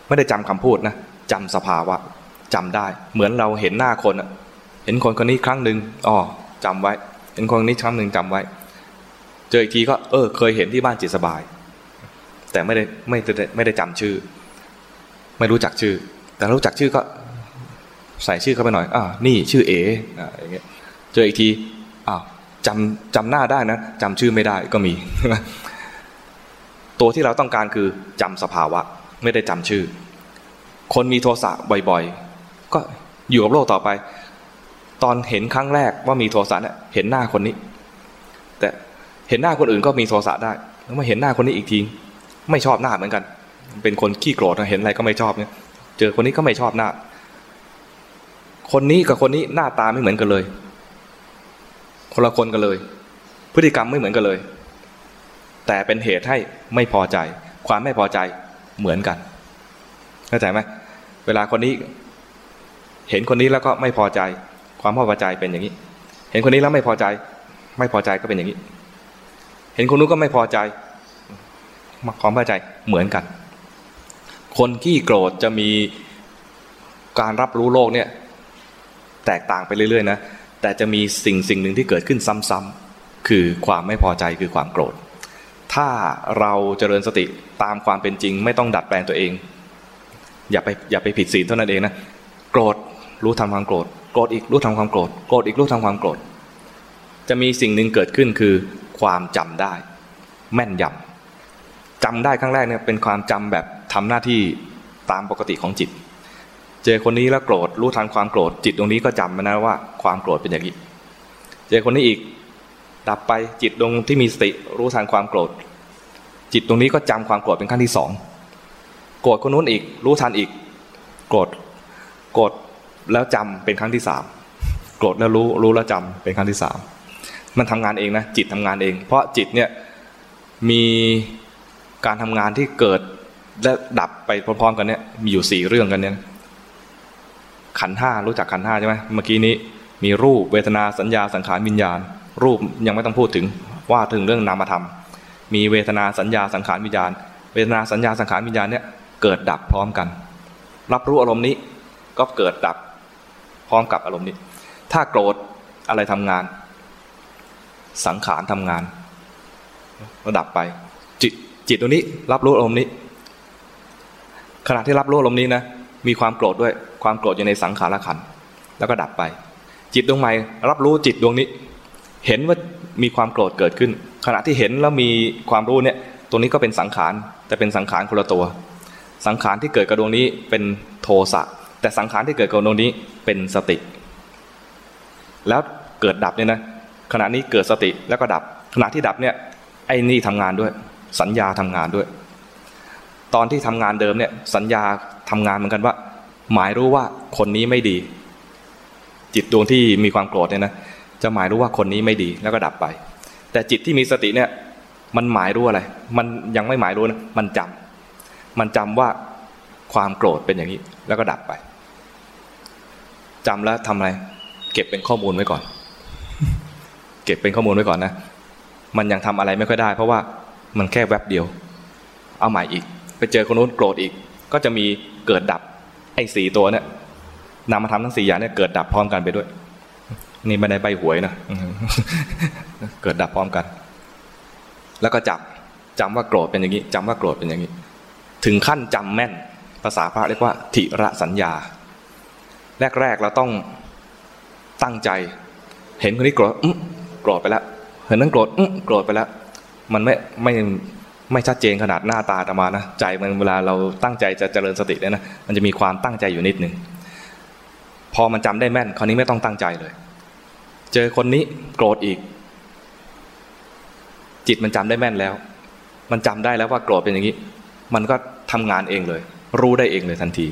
ไม่ได้จำคำพูดนะจำสภาวะจำได้ เหมือนเราเห็นหน้าคนเห็นคนคนนี้ครั้งหนึ่งอ๋อจำไว้ เห็นคนนี้ครั้งหนึ่งจำไว้ เจออีกทีก็เออ เคยเห็นที่บ้านจิตสบาย แต่ไม่ได้ไม่ได้ไม่ได้จำชื่อ ไม่รู้จักชื่อ แต่รู้จักชื่อก็ ใส่ชื่อเข้าไปหน่อยอ่านี่ชื่อเออ่าอย่างเงี้ยเจออีกทีอ้าวจำจำหน้าได้นะจำชื่อไม่ได้ก็มี ตัวที่เราต้องการคือจำสภาวะ ไม่ได้จำชื่อ คนมีโทสะบ่อยๆ ก็อยู่กับโลกต่อไป ตอนเห็นครั้งแรกว่ามีโทสะเนี่ยเห็นหน้าคนนี้ แต่เห็นหน้าคนอื่นก็มีโทสะได้ แล้วมาเห็นหน้าคนนี้อีกที ไม่ชอบหน้าเหมือนกัน เป็นคนขี้โกรธเห็นอะไรก็ไม่ชอบเนี่ย เจอคนนี้ก็ไม่ชอบหน้า คนนี้กับคนนี้หน้าตาไม่เหมือนกันเลย คนละคนกันเลย พฤติกรรมไม่เหมือนกันเลย แต่เป็นเหตุให้ไม่พอใจ ความไม่พอใจเหมือนกันเข้าใจไหมเวลาคนนี้ เห็นคนนี้แล้วก็ไม่พอใจ ความไม่พอใจเป็นอย่างนี้ เห็นคนนี้แล้วไม่พอใจ ไม่พอใจก็เป็นอย่างนี้ เห็นคนนู้นก็ไม่พอใจความพอใจเหมือนกัน คนที่โกรธจะมีการรับรู้โลกเนี่ย แตกต่างไปเรื่อยๆนะแต่จะมีสิ่งสิ่งหนึ่งที่เกิดขึ้นซ้ำๆคือความไม่พอใจคือความโกรธ ถ้าเราเจริญสติตามความเป็นจริง ไม่ต้องดัดแปลงตัวเอง อย่าไปอย่าไปผิดศีลเท่านั้นเองนะโกรธรู้ทำความโกรธโกรธอีกรู้ทำความโกรธโกรธอีกรู้ทำความโกรธ จะมีสิ่งหนึ่งเกิดขึ้นคือความจำได้ แม่นยำจำได้ครั้งแรกเนี่ยเป็นความจำแบบทำหน้าที่ตามปกติของจิต เจอคนนี้แล้วโกรธรู้ทันความโกรธจิตตรงนี้ก็จำมานะว่าความโกรธเป็นอย่างนี้ เจอคนนี้อีก ดับไปจิตตรงที่มีสติรู้ทันความโกรธ จิตตรงนี้ก็จำความโกรธเป็นขั้นที่สองโกรธคนนู้นอีก รู้ทันอีก โกรธโกรธแล้วจำเป็นครั้งที่สามโกรธแล้วรู้รู้แล้วจำเป็นครั้งที่สามมันทำงานเองนะจิตทำงานเอง เพราะจิตเนี่ยมีการทำงานที่เกิดและดับไปพร้อมๆกันเนี่ยมีอยู่สี่เรื่องกันเนี่ย ขันห้ารู้จักขันห้าใช่ไหมเมื่อกี้นี้มีรูปเวทนาสัญญาสังขารวิญญาณ รูปยังไม่ต้องพูดถึงว่าถึงเรื่องนามธรรม มีเวทนาสัญญาสังขารวิญญาณ เวทนาสัญญาสังขารวิญญาณเนี่ยเกิดดับพร้อมกัน รับรู้อารมณ์นี้ก็เกิดดับพร้อมกับอารมณ์นี้ ถ้าโกรธอะไรทำงาน สังขารทำงานระดับไป จิตจิตตรงนี้ รับรู้อารมณ์นี้ขณะที่รับรู้อารมณ์นี้นะมีความโกรธด้วย ความโกรธอยู่ในสังขารขันแล้วก็ดับไป จิตดวงใหม่รับรู้จิตดวงนี้ เห็นว่ามีความโกรธเกิดขึ้น ขณะที่เห็นแล้วมีความรู้เนี่ยตรงนี้ก็เป็นสังขารแต่เป็นสังขารคนละตัว สังขารที่เกิดกับดวงนี้เป็นโทสะแต่สังขารที่เกิดกับดวงนี้เป็นสติ แล้วเกิดดับเนี่ยนะขณะนี้เกิดสติแล้วก็ดับ ขณะที่ดับเนี่ยไอ้นี่ทำงานด้วย สัญญาทำงานด้วย ตอนที่ทำงานเดิมเนี่ยสัญญาทำงานเหมือนกันว่า หมายรู้ว่าคนนี้ไม่ดี จิตดวงที่มีความโกรธเนี่ยนะจะหมายรู้ว่าคนนี้ไม่ดีแล้วก็ดับไป แต่จิตที่มีสติเนี่ยมันหมายรู้อะไร มันยังไม่หมายรู้นะมันจำมันจำว่าความโกรธเป็นอย่างนี้ แล้วก็ดับไปจำแล้วทำอะไร เก็บเป็นข้อมูลไว้ก่อน เก็บเป็นข้อมูลไว้ก่อนนะมันยังทำอะไรไม่ค่อยได้ เพราะว่ามันแค่แวบเดียว เอาใหม่อีก ไปเจอคนนู้นโกรธอีก ก็จะมีเกิดดับ ไอ้สี่ตัวเนี่ยนำมาทำทั้งสี่อย่างเนี่ยเกิดดับพร้อมกันไปด้วย นี่ไม่ได้ใบหวยนะเกิดดับพร้อมกัน แล้วก็จำจำว่าโกรธเป็นอย่างนี้จำว่าโกรธเป็นอย่างนี้ ถึงขั้นจำแม่น ภาษาพระเรียกว่าทิระสัญญา แรกๆเราต้องตั้งใจ เห็นคนนี้โกรธโกรธไปแล้ว เห็นนั้นโกรธโกรธไปแล้ว มันไม่ไม่ ไม่ชัดเจนขนาดหน้าตาตมานะใจมันเวลาเราตั้งใจจะเจริญสติเนี่ยนะมันจะมีความตั้งใจอยู่นิดหนึ่งพอมันจำได้แม่น คราวนี้ไม่ต้องตั้งใจเลย เจอคนนี้โกรธอีก จิตมันจำได้แม่นแล้ว มันจำได้แล้วว่าโกรธเป็นอย่างนี้ มันก็ทำงานเองเลย รู้ได้เองเลยทันที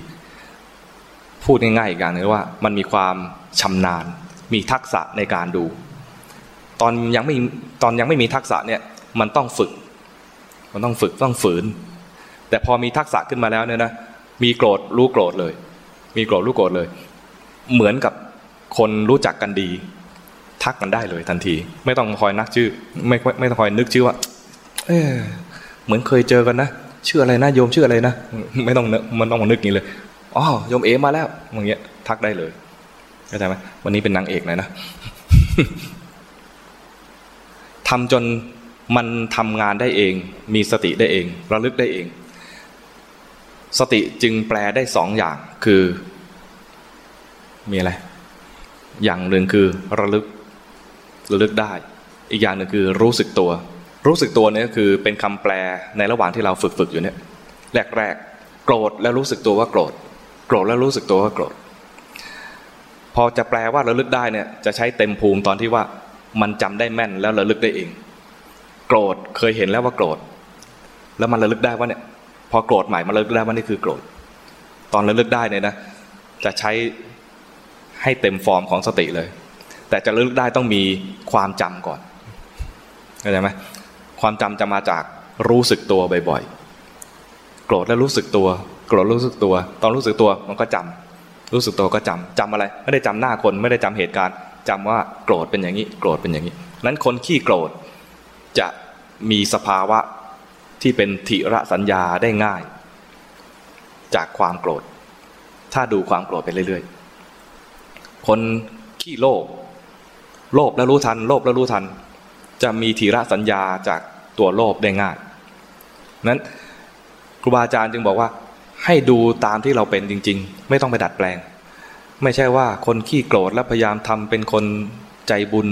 พูดง่ายๆอีกอย่างนึงว่า มันมีความชำนาญ มีทักษะในการดู ตอนยังไม่ตอนยังไม่มีทักษะเนี่ยมันต้องฝึก มันต้องฝึกต้องฝืน แต่พอมีทักษะขึ้นมาแล้วเนี่ยนะมีโกรธรู้โกรธเลย มีโกรธรู้โกรธเลย เหมือนกับคนรู้จักกันดี ทักกันได้เลยทันที ไม่ต้องคอยนักชื่อ ไม่ไม่ต้องคอยนึกชื่อว่าเออเหมือนเคยเจอกันนะชื่ออะไรนะโยมชื่ออะไรนะไม่ต้องมันต้องมานึกนี้เลยอ๋อโยมเอมาแล้วอย่างเงี้ย ทักได้เลยเข้าใจไหมวันนี้เป็นนางเอกเลยนะทำจน มันทำงานได้เอง มีสติได้เอง ระลึกได้เอง สติจึงแปลได้สองอย่างคือ มีอะไร อย่างหนึ่งคือระลึก ระลึกได้ อีกอย่างหนึ่งคือรู้สึกตัว รู้สึกตัวเนี่ยคือเป็นคำแปลในระหว่างที่เราฝึกฝึกอยู่เนี่ย แรกๆโกรธแล้วรู้สึกตัวว่าโกรธ โกรธแล้วรู้สึกตัวว่าโกรธ พอจะแปลว่าระลึกได้เนี่ยจะใช้เต็มภูมิตอนที่ว่ามันจำได้แม่นแล้วระลึกได้เอง โกรธเคยเห็นแล้วว่าโกรธ แล้วมันระลึกได้ว่าเนี่ย พอโกรธใหม่มันระลึกได้ว่านี่คือโกรธ ตอนระลึกได้เนี่ยนะจะใช้ให้เต็มฟอร์มของสติเลย แต่จะระลึกได้ต้องมีความจำก่อนเข้าใจไหมความจำจะมาจากรู้สึกตัวบ่อยๆ โกรธแล้วรู้สึกตัว โกรธรู้สึกตัว ตอนรู้สึกตัวมันก็จำรู้สึกตัวก็จำจำอะไร ไม่ได้จำหน้าคนไม่ได้จำเหตุการณ์จำว่าโกรธเป็นอย่างนี้ โกรธเป็นอย่างนี้นั้นคนขี้โกรธ จะมีสภาวะที่เป็นทิระสัญญาได้ง่าย จากความโกรธ ถ้าดูความโกรธไปเรื่อยๆ คนขี้โลภโลภแล้วรู้ทัน โลภแล้วรู้ทัน จะมีทีระสัญญาจากตัวโลภได้ง่ายนั้นครูบาอาจารย์จึงบอกว่า ให้ดูตามที่เราเป็นจริง ๆ ไม่ต้องไปดัดแปลง ไม่ใช่ว่าคนขี้โกรธแล้วพยายามทำเป็นคนใจบุญ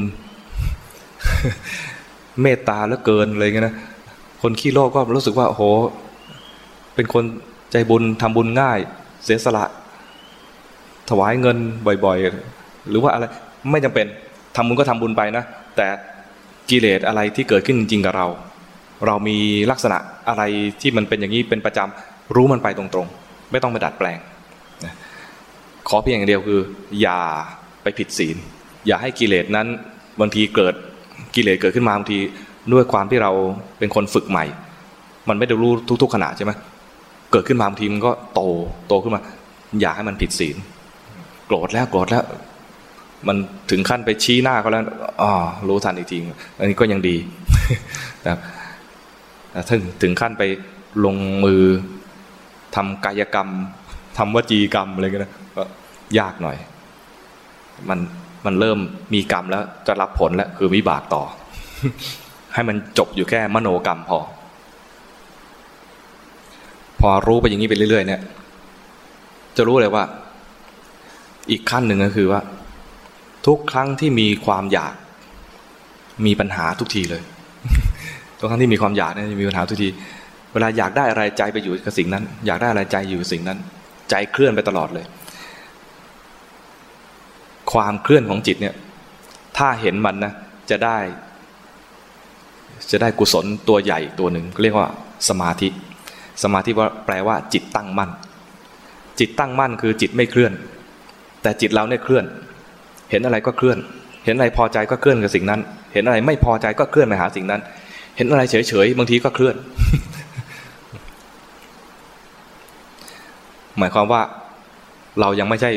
เมตตาแล้วเกินอะไรเงี้ยนะคนขี้โลภก็รู้สึกว่าโห เป็นคนใจบุญทำบุญง่าย เสียสละ ถวายเงินบ่อยๆ หรือว่าอะไรไม่จำเป็นทำบุญก็ทำบุญไปนะ แต่กิเลสอะไรที่เกิดขึ้นจริงกับเรา เรามีลักษณะอะไรที่มันเป็นอย่างนี้เป็นประจำรู้มันไปตรงๆ ไม่ต้องไปดัดแปลง ขอเพียงอย่างเดียวคือ อย่าไปผิดศีล อย่าให้กิเลสนั้นบางทีเกิด กิเลสเกิดขึ้นมาบางทีด้วยความที่เราเป็นคนฝึกใหม่ มันไม่ได้รู้ทุก ๆขณะใช่ไหมเกิดขึ้นมาบางทีมันก็โตโตขึ้นมา อย่าให้มันผิดศีลโกรธแล้วโกรธแล้ว มันถึงขั้นไปชี้หน้าเขาแล้วอ๋อรู้ทันอีกทีอันนี้ก็ยังดีนะครับถึงถึงขั้นไปลงมือทำกายกรรมทำวจีกรรมอะไรกันนะก็ยากหน่อย มัน มันเริ่มมีกรรมแล้วจะรับผลแล้วคือวิบากต่อ ให้มันจบอยู่แค่มโนกรรมพอ พอรู้ไปอย่างนี้ไปเรื่อยๆเนี่ย จะรู้เลยว่า อีกขั้นหนึ่งก็คือว่า ทุกครั้งที่มีความอยากมีปัญหาทุกทีเลย ทุกครั้งที่มีความอยากเนี่ยมีปัญหาทุกที เวลาอยากได้อะไรใจไปอยู่กับสิ่งนั้น อยากได้อะไรใจอยู่สิ่งนั้น ใจเคลื่อนไปตลอดเลย ความเคลื่อนของจิตเนี่ย ถ้าเห็นมันนะจะได้ จะได้กุศลตัวใหญ่ตัวหนึ่งเรียกว่าสมาธิ สมาธิว่าแปลว่า จิตตั้งมั่น จิตตั้งมั่นคือจิตไม่เคลื่อน แต่จิตเราเนี่ยเคลื่อน เห็นอะไรก็เคลื่อน เห็นอะไรพอใจก็เคลื่อนกับสิ่งนั้น เห็นอะไรไม่พอใจก็เคลื่อนไปหาสิ่งนั้น เห็นอะไรเฉยๆบางทีก็เคลื่อน หมายความว่าเรายังไม่ใช่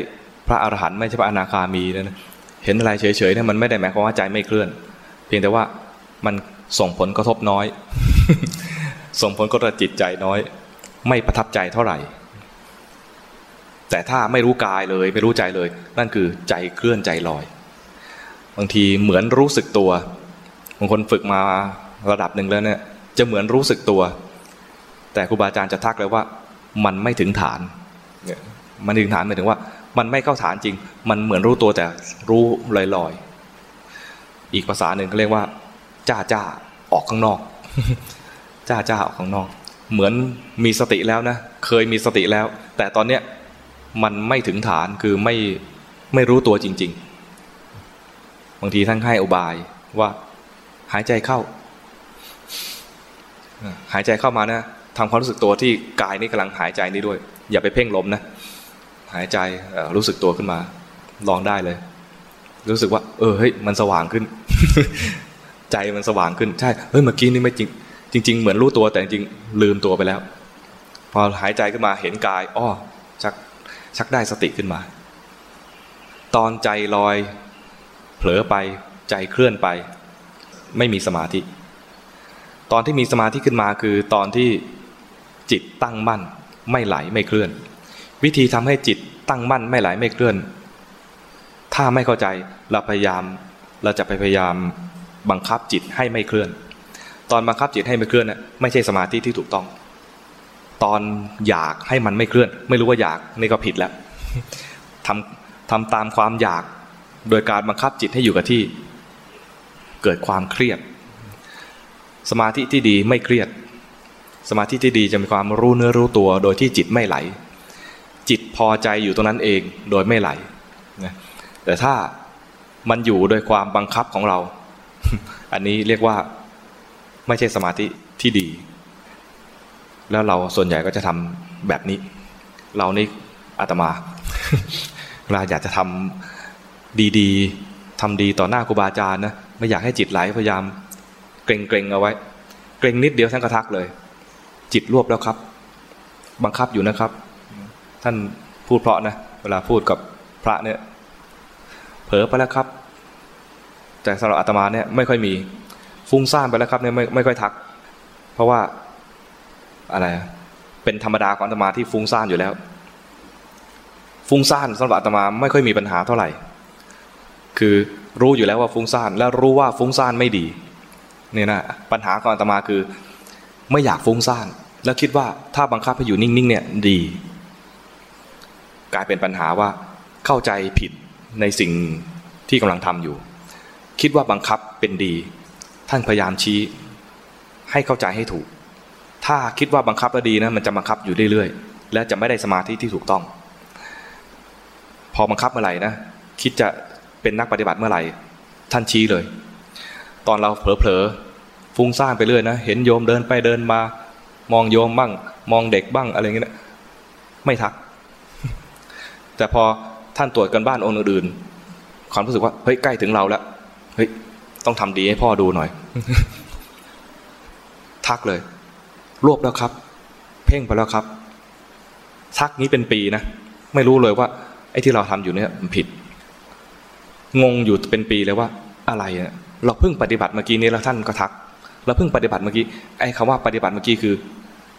พระอรหันต์ไม่ใช่พระอนาคามีนะ เห็นอะไรเฉยๆเนี่ยมันไม่ได้หมายความว่าใจไม่เคลื่อน เพียงแต่ว่ามันส่งผลกระทบน้อย ส่งผลกระทบจิตใจน้อย ไม่ประทับใจเท่าไหร่ แต่ถ้าไม่รู้กายเลยไม่รู้ใจเลย นั่นคือใจเคลื่อนใจลอย บางทีเหมือนรู้สึกตัวบางคนฝึกมาระดับหนึ่งแล้วเนี่ย จะเหมือนรู้สึกตัว แต่ครูบาอาจารย์จะทักเลยว่า มันไม่ถึงฐาน มันถึงฐานหมายถึงว่า มันไม่เข้าฐานจริง มันเหมือนรู้ตัวแต่รู้ลอยลอยอีกภาษาหนึ่งก็เรียกว่า จ้าจ้าออกข้างนอก จ้าจ้าออกข้างนอก เหมือนมีสติแล้วนะ เคยมีสติแล้ว แต่ตอนเนี้ยมันไม่ถึงฐานคือไม่ไม่รู้ตัวจริง ๆ บางทีท่านให้อุบายว่า หายใจเข้า หายใจเข้ามานะทำความรู้สึกตัวที่กายนี่กำลังหายใจนี่ด้วย อย่าไปเพ่งลมนะ หายใจรู้สึกตัวขึ้นมา ลองได้เลย รู้สึกว่า เออเฮ้ยมันสว่างขึ้น ใจมันสว่างขึ้นใช่เฮ้ยเมื่อกี้นี่ไม่จริงจริง ๆ เหมือนรู้ตัวแต่จริงลืมตัวไปแล้ว พอหายใจขึ้นมาเห็นกายอ้อชักชักได้สติขึ้นมา ตอนใจลอย เผลอไปใจเคลื่อนไป ไม่มีสมาธิ ตอนที่มีสมาธิขึ้นมาคือตอนที่จิตตั้งมั่น ไม่ไหลไม่เคลื่อน วิธีทำให้จิตตั้งมั่นไม่ไหลไม่เคลื่อน ถ้าไม่เข้าใจเราพยายาม เราจะไปพยายามบังคับจิตให้ไม่เคลื่อน ตอนบังคับจิตให้ไม่เคลื่อนน่ะไม่ใช่สมาธิที่ถูกต้อง ตอนอยากให้มันไม่เคลื่อน ไม่รู้ว่าอยากนี่ก็ผิดแล้วทำทำตามความอยาก โดยการบังคับจิตให้อยู่กับที่ เกิดความเครียด สมาธิที่ดีไม่เครียด สมาธิที่ดีจะมีความรู้เนื้อรู้ตัว โดยที่จิตไม่ไหล จิตพอใจอยู่ตรงนั้นเองโดยไม่ไหลนะแต่ถ้ามันอยู่โดยความบังคับของเรา อันนี้เรียกว่าไม่ใช่สมาธิที่ดี แล้วเราส่วนใหญ่ก็จะทำแบบนี้ เรานี่อาตมาเราอยากจะทำดีๆทำดีต่อหน้าครูบาอาจารย์นะไม่อยากให้จิตไหลพยายาม เกรงเกรงเอาไว้ เกรงนิดเดียวท่านกระทักเลย จิตรวบแล้วครับ บังคับอยู่นะครับ ท่านพูดเพราะนะเวลาพูดกับพระเนี่ยเผลอไปแล้วครับ แต่สำหรับอาตมาเนี่ยไม่ค่อยมีฟุ้งซ่านไปแล้วครับเนี่ยไม่ไม่ค่อยทัก เพราะว่าอะไรเป็นธรรมดาของอาตมาที่ฟุ้งซ่านอยู่แล้ว ฟุ้งซ่านสำหรับอาตมาไม่ค่อยมีปัญหาเท่าไหร่ คือรู้อยู่แล้วว่าฟุ้งซ่านแล้วรู้ว่าฟุ้งซ่านไม่ดีเนี่ยนะปัญหาของอาตมาคือ ไม่อยากฟุ้งซ่าน แล้วคิดว่าถ้าบังคับให้อยู่นิ่งๆเนี่ยดี กลายเป็นปัญหาว่าเข้าใจผิดในสิ่งที่กำลังทำอยู่ คิดว่าบังคับเป็นดี ท่านพยายามชี้ ให้เข้าใจให้ถูก ถ้าคิดว่าบังคับแล้วดีนะมันจะบังคับอยู่เรื่อยๆ และจะไม่ได้สมาธิที่ถูกต้อง พอบังคับเมื่อไหร่นะคิดจะเป็นนักปฏิบัติเมื่อไหร่ ท่านชี้เลย ตอนเราเผลอๆฟุ้งซ่านไปเรื่อยนะเห็นโยมเดินไปเดินมา มองโยมบ้าง มองเด็กบ้างอะไรเงี้ยไม่ทัก แต่พอท่านตรวจกันบ้านองค์อื่นความรู้สึกว่าเฮ้ยใกล้ถึงเราแล้วเฮ้ยต้องทำดีให้พ่อดูหน่อย ทักเลย รวบแล้วครับ เพ่งไปแล้วครับ ทักนี้เป็นปีนะไม่รู้เลยว่าไอ้ที่เราทำอยู่เนี่ยมันผิด งงอยู่เป็นปีเลยว่า อะไรเนี่ยเราเพิ่งปฏิบัติเมื่อกี้นี้แล้วท่านก็ทัก เราเพิ่งปฏิบัติเมื่อกี้ไอ้คำว่าปฏิบัติเมื่อกี้คือ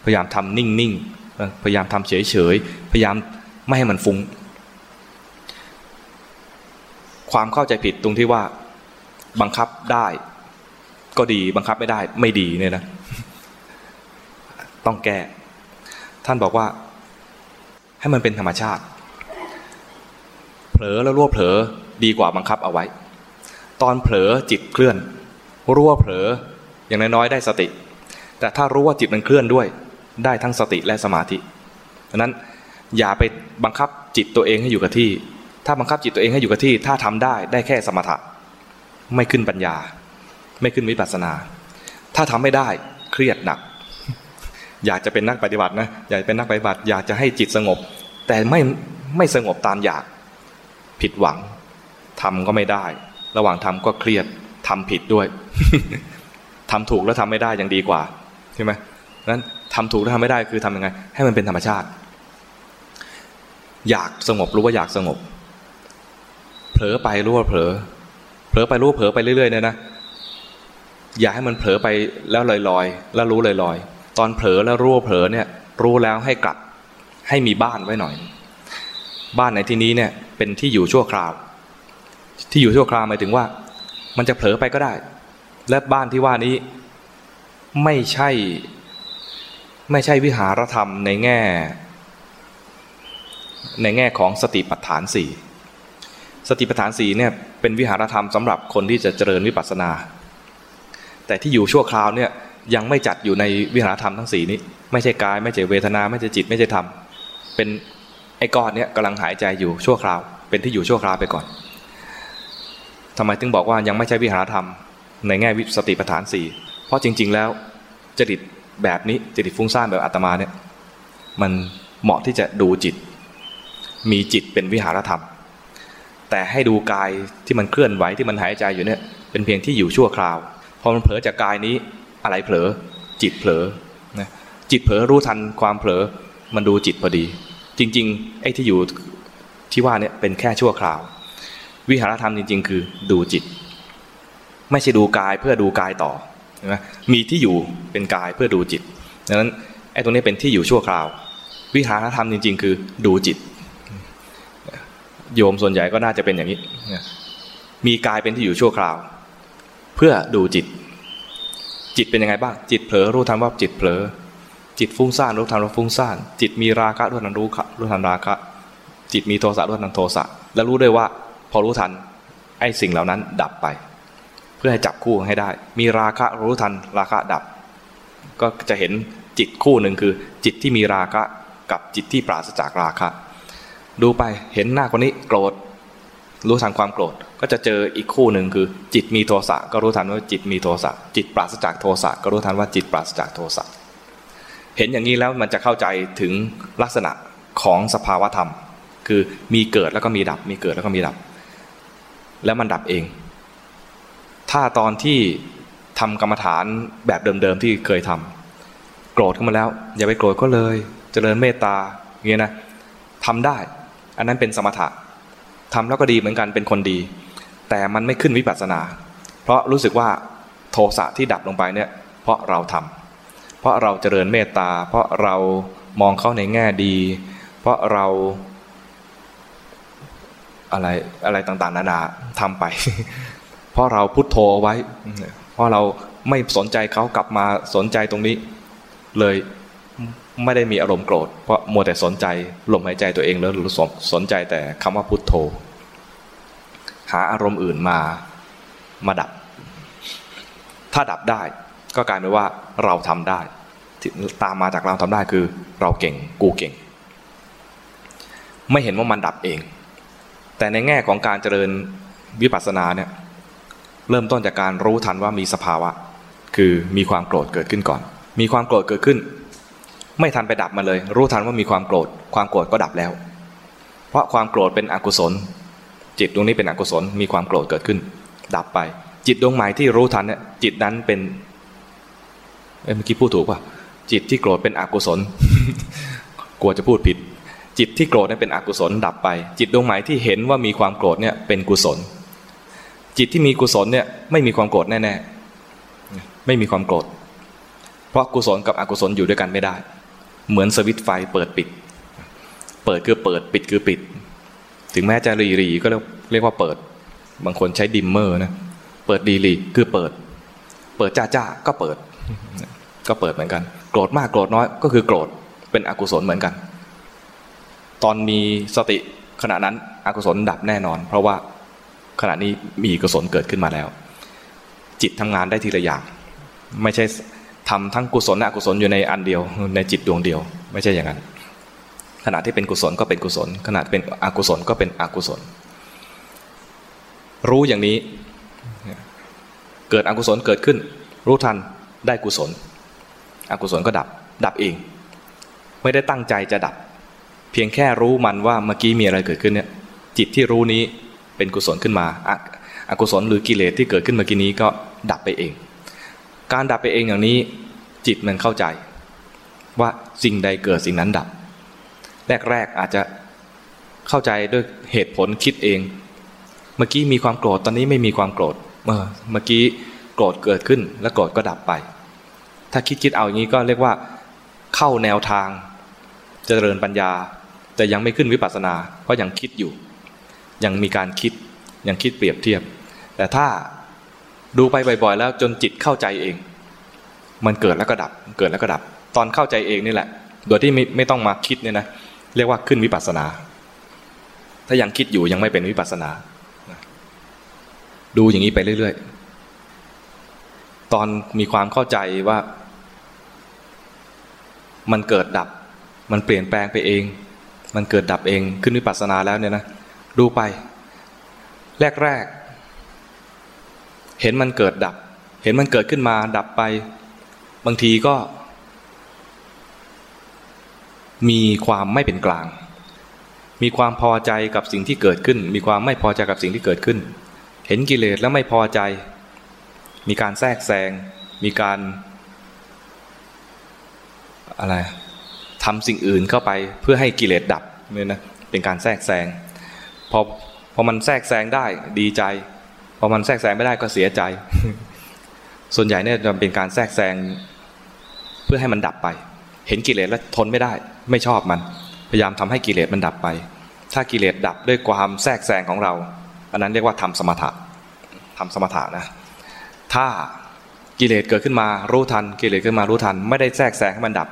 พยายามทำนิ่งๆพยายามทำเฉยๆพยายามไม่ให้มันฟุง้ง ความเข้าใจผิดตรงที่ว่าบังคับได้ ก็ดีบังคับไม่ได้ ไม่ดีเนี่ยนะ ต้องแก้ ท่านบอกว่า ให้มันเป็นธรรมชาติ เผลอแล้วรั่วเผลอดีกว่าบังคับเอาไว้ ตอนเผลอจิตเคลื่อน รั่วเผลออย่างน้อยๆได้สติ แต่ถ้ารู้ว่าจิตมันเคลื่อนด้วย ได้ทั้งสติและสมาธิดังนั้นอย่าไปบังคับจิตตัวเองให้อยู่กับที่ ถ้าบังคับจิตตัวเองให้อยู่กับที่ ถ้าทำได้ได้แค่สมถะ ไม่ขึ้นปัญญา ไม่ขึ้นวิปัสสนา ถ้าทำไม่ได้เครียดหนัก อยากจะเป็นนักปฏิบัตินะอยากเป็นนักปฏิบัติ อยากจะให้จิตสงบ แต่ไม่ไม่สงบตามอยากผิดหวังทำก็ไม่ได้ ระหว่างทำก็เครียดทำผิดด้วยทำถูกแล้วทำไม่ได้ยังดีกว่าใช่ไหมนั้นทำถูกแล้วทำไม่ได้คือทำยังไง ให้มันเป็นธรรมชาติ อยากสงบรู้ว่าอยากสงบ เผลอไปรู้ว่าเผลอ เผลอไปรู้เผลอไปเรื่อยๆเนี่ยนะ อย่าให้มันเผลอไปแล้วลอยๆ แล้วรู้ลอยๆ ตอนเผลอแล้วรู้ว่าเผลอเนี่ย รู้แล้วให้กลับให้มีบ้านไว้หน่อย บ้านในที่นี้เนี่ยเป็นที่อยู่ชั่วคราว ที่อยู่ชั่วคราวหมายถึงว่า มันจะเผลอไปก็ได้ และบ้านที่ว่านี้ไม่ใช่ ไม่ใช่วิหารธรรมในแง่ ในแง่ของสติปัฏฐานสี่ สติปัฏฐานสี่เนี่ยเป็นวิหารธรรมสำหรับคนที่จะเจริญวิปัสสนา แต่ที่อยู่ชั่วคราวเนี่ยยังไม่จัดอยู่ในวิหารธรรมทั้งสี่นี้ ไม่ใช่กาย ไม่ใช่เวทนา ไม่ใช่จิต ไม่ใช่ธรรม เป็นไอ้ก้อนเนี้ยกำลังหายใจอยู่ชั่วคราว เป็นที่อยู่ชั่วคราวไปก่อนทำไมถึงบอกว่ายังไม่ใช่วิหารธรรม ในแง่วิสติปัฏฐานสี่เพราะจริง ๆ แล้วจริตแบบนี้จริตฟุ้งซ่านแบบอาตมาเนี่ยมันเหมาะที่จะดูจิต มีจิตเป็นวิหารธรรม แต่ให้ดูกายที่มันเคลื่อนไหวที่มันหายใจอยู่เนี่ยเป็นเพียงที่อยู่ชั่วคราว พอมันเผลอจากกายนี้อะไรเผลอ จิตเผลอนะจิตเผลอรู้ทันความเผลอมันดูจิตพอดี จริง ๆ ไอ้ที่อยู่ที่ว่าเนี่ยเป็นแค่ชั่วคราว วิหารธรรมจริง ๆ คือดูจิต ไม่ใช่ดูกายเพื่อดูกายต่อใช่ไหมมีที่อยู่เป็นกายเพื่อดูจิตดังนั้นไอ้ตรงนี้เป็นที่อยู่ชั่วคราว วิหารธรรมจริง ๆ คือดูจิต โยมส่วนใหญ่ก็น่าจะเป็นอย่างนี้ มีกายเป็นที่อยู่ชั่วคราว เพื่อดูจิต จิตเป็นยังไงบ้าง จิตเผลอรู้ทันว่าจิตเผลอ จิตฟุ้งซ่านรู้ทันว่าฟุ้งซ่าน จิตมีราคะรู้ทันรู้รู้ทันราคะ จิตมีโทสะรู้ทันโทสะ แล้วรู้ด้วยว่า พอรู้ทันไอ้สิ่งเหล่านั้นดับไป เพื่อให้จับคู่ให้ได้ มีราคะรู้ทันราคะดับ ก็จะเห็นจิตคู่หนึ่งคือ จิตที่มีราคะกับจิตที่ปราศจากราคะ ดูไปเห็นหน้าคนนี้โกรธ รู้ทันความโกรธ ก็จะเจออีกคู่หนึ่งคือ จิตมีโทสะก็รู้ทันว่าจิตมีโทสะจิตปราศจากโทสะก็รู้ทันว่าจิตปราศจากโทสะเห็นอย่างนี้แล้วมันจะเข้าใจถึงลักษณะของสภาวธรรม คือมีเกิดแล้วก็มีดับ มีเกิดแล้วก็มีดับ แล้วมันดับเอง ถ้าตอนที่ทำกรรมฐานแบบเดิมๆที่เคยทำโกรธขึ้นมาแล้ว อย่าไปโกรธก็เลย เจริญเมตตาอย่างนี้นะทำได้ อันนั้นเป็นสมถะทำแล้วก็ดีเหมือนกันเป็นคนดี แต่มันไม่ขึ้นวิปัสสนา เพราะรู้สึกว่าโทสะที่ดับลงไปเนี่ยเพราะเราทำเพราะเราเจริญเมตตา เพราะเรามองเขาในแง่ดี เพราะเราอะไรอะไรต่างๆ นานาทำไป เพราะเราพุโทโธไว้ เพราะเราไม่สนใจเขากลับมาสนใจตรงนี้ เลย ไม่ได้มีอารมณ์โกรธ เพราะมัวแต่สนใจลมหายใจตัวเองแล้วสนสนใจแต่คำว่าพุทโธ หาอารมณ์อื่นมามาดับ ถ้าดับได้ก็กลายเป็นว่าเราทำได้ ตามมาจากเราทำได้คือ เราเก่งกูเก่ง ไม่เห็นว่ามันดับเอง แต่ในแง่ของการเจริญวิปัสสนาเนี่ยเริ่มต้นจากการรู้ทันว่ามีสภาวะ คือมีความโกรธเกิดขึ้นก่อน มีความโกรธเกิดขึ้น ไม่ทันไปดับมาเลย รู้ทันว่ามีความโกรธ ความโกรธก็ดับแล้ว เพราะความโกรธเป็นอกุศล จิตดวงนี้เป็นอกุศลมีความโกรธเกิดขึ้น ดับไป จิตดวงใหม่ที่รู้ทันเนี่ยจิตนั้นเป็นเมื่อกี้พูดถูกป่ะจิตที่โกรธเป็นอกุศล กลัวจะพูดผิด จิตที่โกรธเนี่ยเป็นอกุศลดับไป จิตดวงใหม่ที่เห็นว่ามีความโกรธเนี่ยเป็นกุศล จิตที่มีกุศลเนี่ยไม่มีความโกรธแน่ๆไม่มีความโกรธ เพราะกุศลกับอกุศลอยู่ด้วยกันไม่ได้ เหมือนสวิตไฟเปิดปิด เปิดคือเปิดปิดคือปิด ถึงแม้จะรีรีก็เรียกว่าเปิด บางคนใช้ดิมเมอร์นะ เปิดดีรีคือเปิด เปิดจ้าจ้าก็เปิด ก็เปิดเหมือนกัน โกรธมากโกรธน้อยก็คือโกรธ เป็นอกุศลเหมือนกัน ตอนมีสติขณะนั้นอกุศลดับแน่นอน เพราะว่าขณะนี้มีกุศลเกิดขึ้นมาแล้ว จิตทำงานได้ทีละอย่าง ไม่ใช่ ทำทั้งกุศลและอกุศลอยู่ในอันเดียว ในจิตดวงเดียว ไม่ใช่อย่างนั้น ขณะที่เป็นกุศลก็เป็นกุศล ขณะเป็นอกุศลก็เป็นอกุศล รู้อย่างนี้ เกิดอกุศลเกิดขึ้น รู้ทันได้กุศล อกุศลก็ดับ ดับเอง ไม่ได้ตั้งใจจะดับ เพียงแค่รู้มันว่าเมื่อกี้มีอะไรเกิดขึ้นเนี่ยจิตที่รู้นี้เป็นกุศลขึ้นมาอกุศลหรือกิเลสที่เกิดขึ้นเมื่อกี้นี้ก็ดับไปเอง การดับไปเองอย่างนี้ จิตมันเข้าใจ ว่าสิ่งใดเกิดสิ่งนั้นดับ แรกๆอาจจะเข้าใจด้วยเหตุผลคิดเอง เมื่อกี้มีความโกรธตอนนี้ไม่มีความโกรธเมื่อกี้โกรธเกิดขึ้น แล้วโกรธก็ดับไป ถ้าคิดคิดเอาอย่างนี้ก็เรียกว่า เข้าแนวทางเจริญปัญญา แต่ยังไม่ขึ้นวิปัสสนา เพราะยังคิดอยู่ ยังมีการคิดยังคิดเปรียบเทียบ แต่ถ้า ดูไปบ่อยๆ แล้วจนจิตเข้าใจเอง มันเกิดแล้วก็ดับ เกิดแล้วก็ดับ ตอนเข้าใจเองนี่แหละ โดยที่ไม่ไม่ต้องมาคิดเนี่ยนะ เรียกว่าขึ้นวิปัสสนา ถ้ายังคิดอยู่ยังไม่เป็นวิปัสสนา ดูอย่างนี้ไปเรื่อยๆ ตอนมีความเข้าใจว่า มันเกิดดับ มันเปลี่ยนแปลงไปเอง มันเกิดดับเอง ขึ้นวิปัสสนาแล้วเนี่ยนะ ดูไป แรกๆ เห็นมันเกิดดับ เห็นมันเกิดขึ้นมาดับไป บางทีก็ มีความไม่เป็นกลาง มีความพอใจกับสิ่งที่เกิดขึ้น มีความไม่พอใจกับสิ่งที่เกิดขึ้น เห็นกิเลสแล้วไม่พอใจ มีการแทรกแซง มีการ อะไรทำสิ่งอื่นเข้าไปเพื่อให้กิเลสดับเนี่ยนะเป็นการแทรกแซงพอพอมันแทรกแซงได้ดีใจ พอมันแทรกแซงไม่ได้ก็เสียใจ ส่วนใหญ่เนี่ยจะเป็นการแทรกแซงเพื่อให้มันดับไป เห็นกิเลสแล้วทนไม่ได้ ไม่ชอบมัน พยายามทำให้กิเลสมันดับไป ถ้ากิเลสดับด้วยความแทรกแซงของเรา อันนั้นเรียกว่าทำสมถะทำสมถะนะ ถ้ากิเลสเกิดขึ้นมารู้ทัน กิเลสขึ้นมารู้ทัน ไม่ได้แทรกแซงให้มันดับ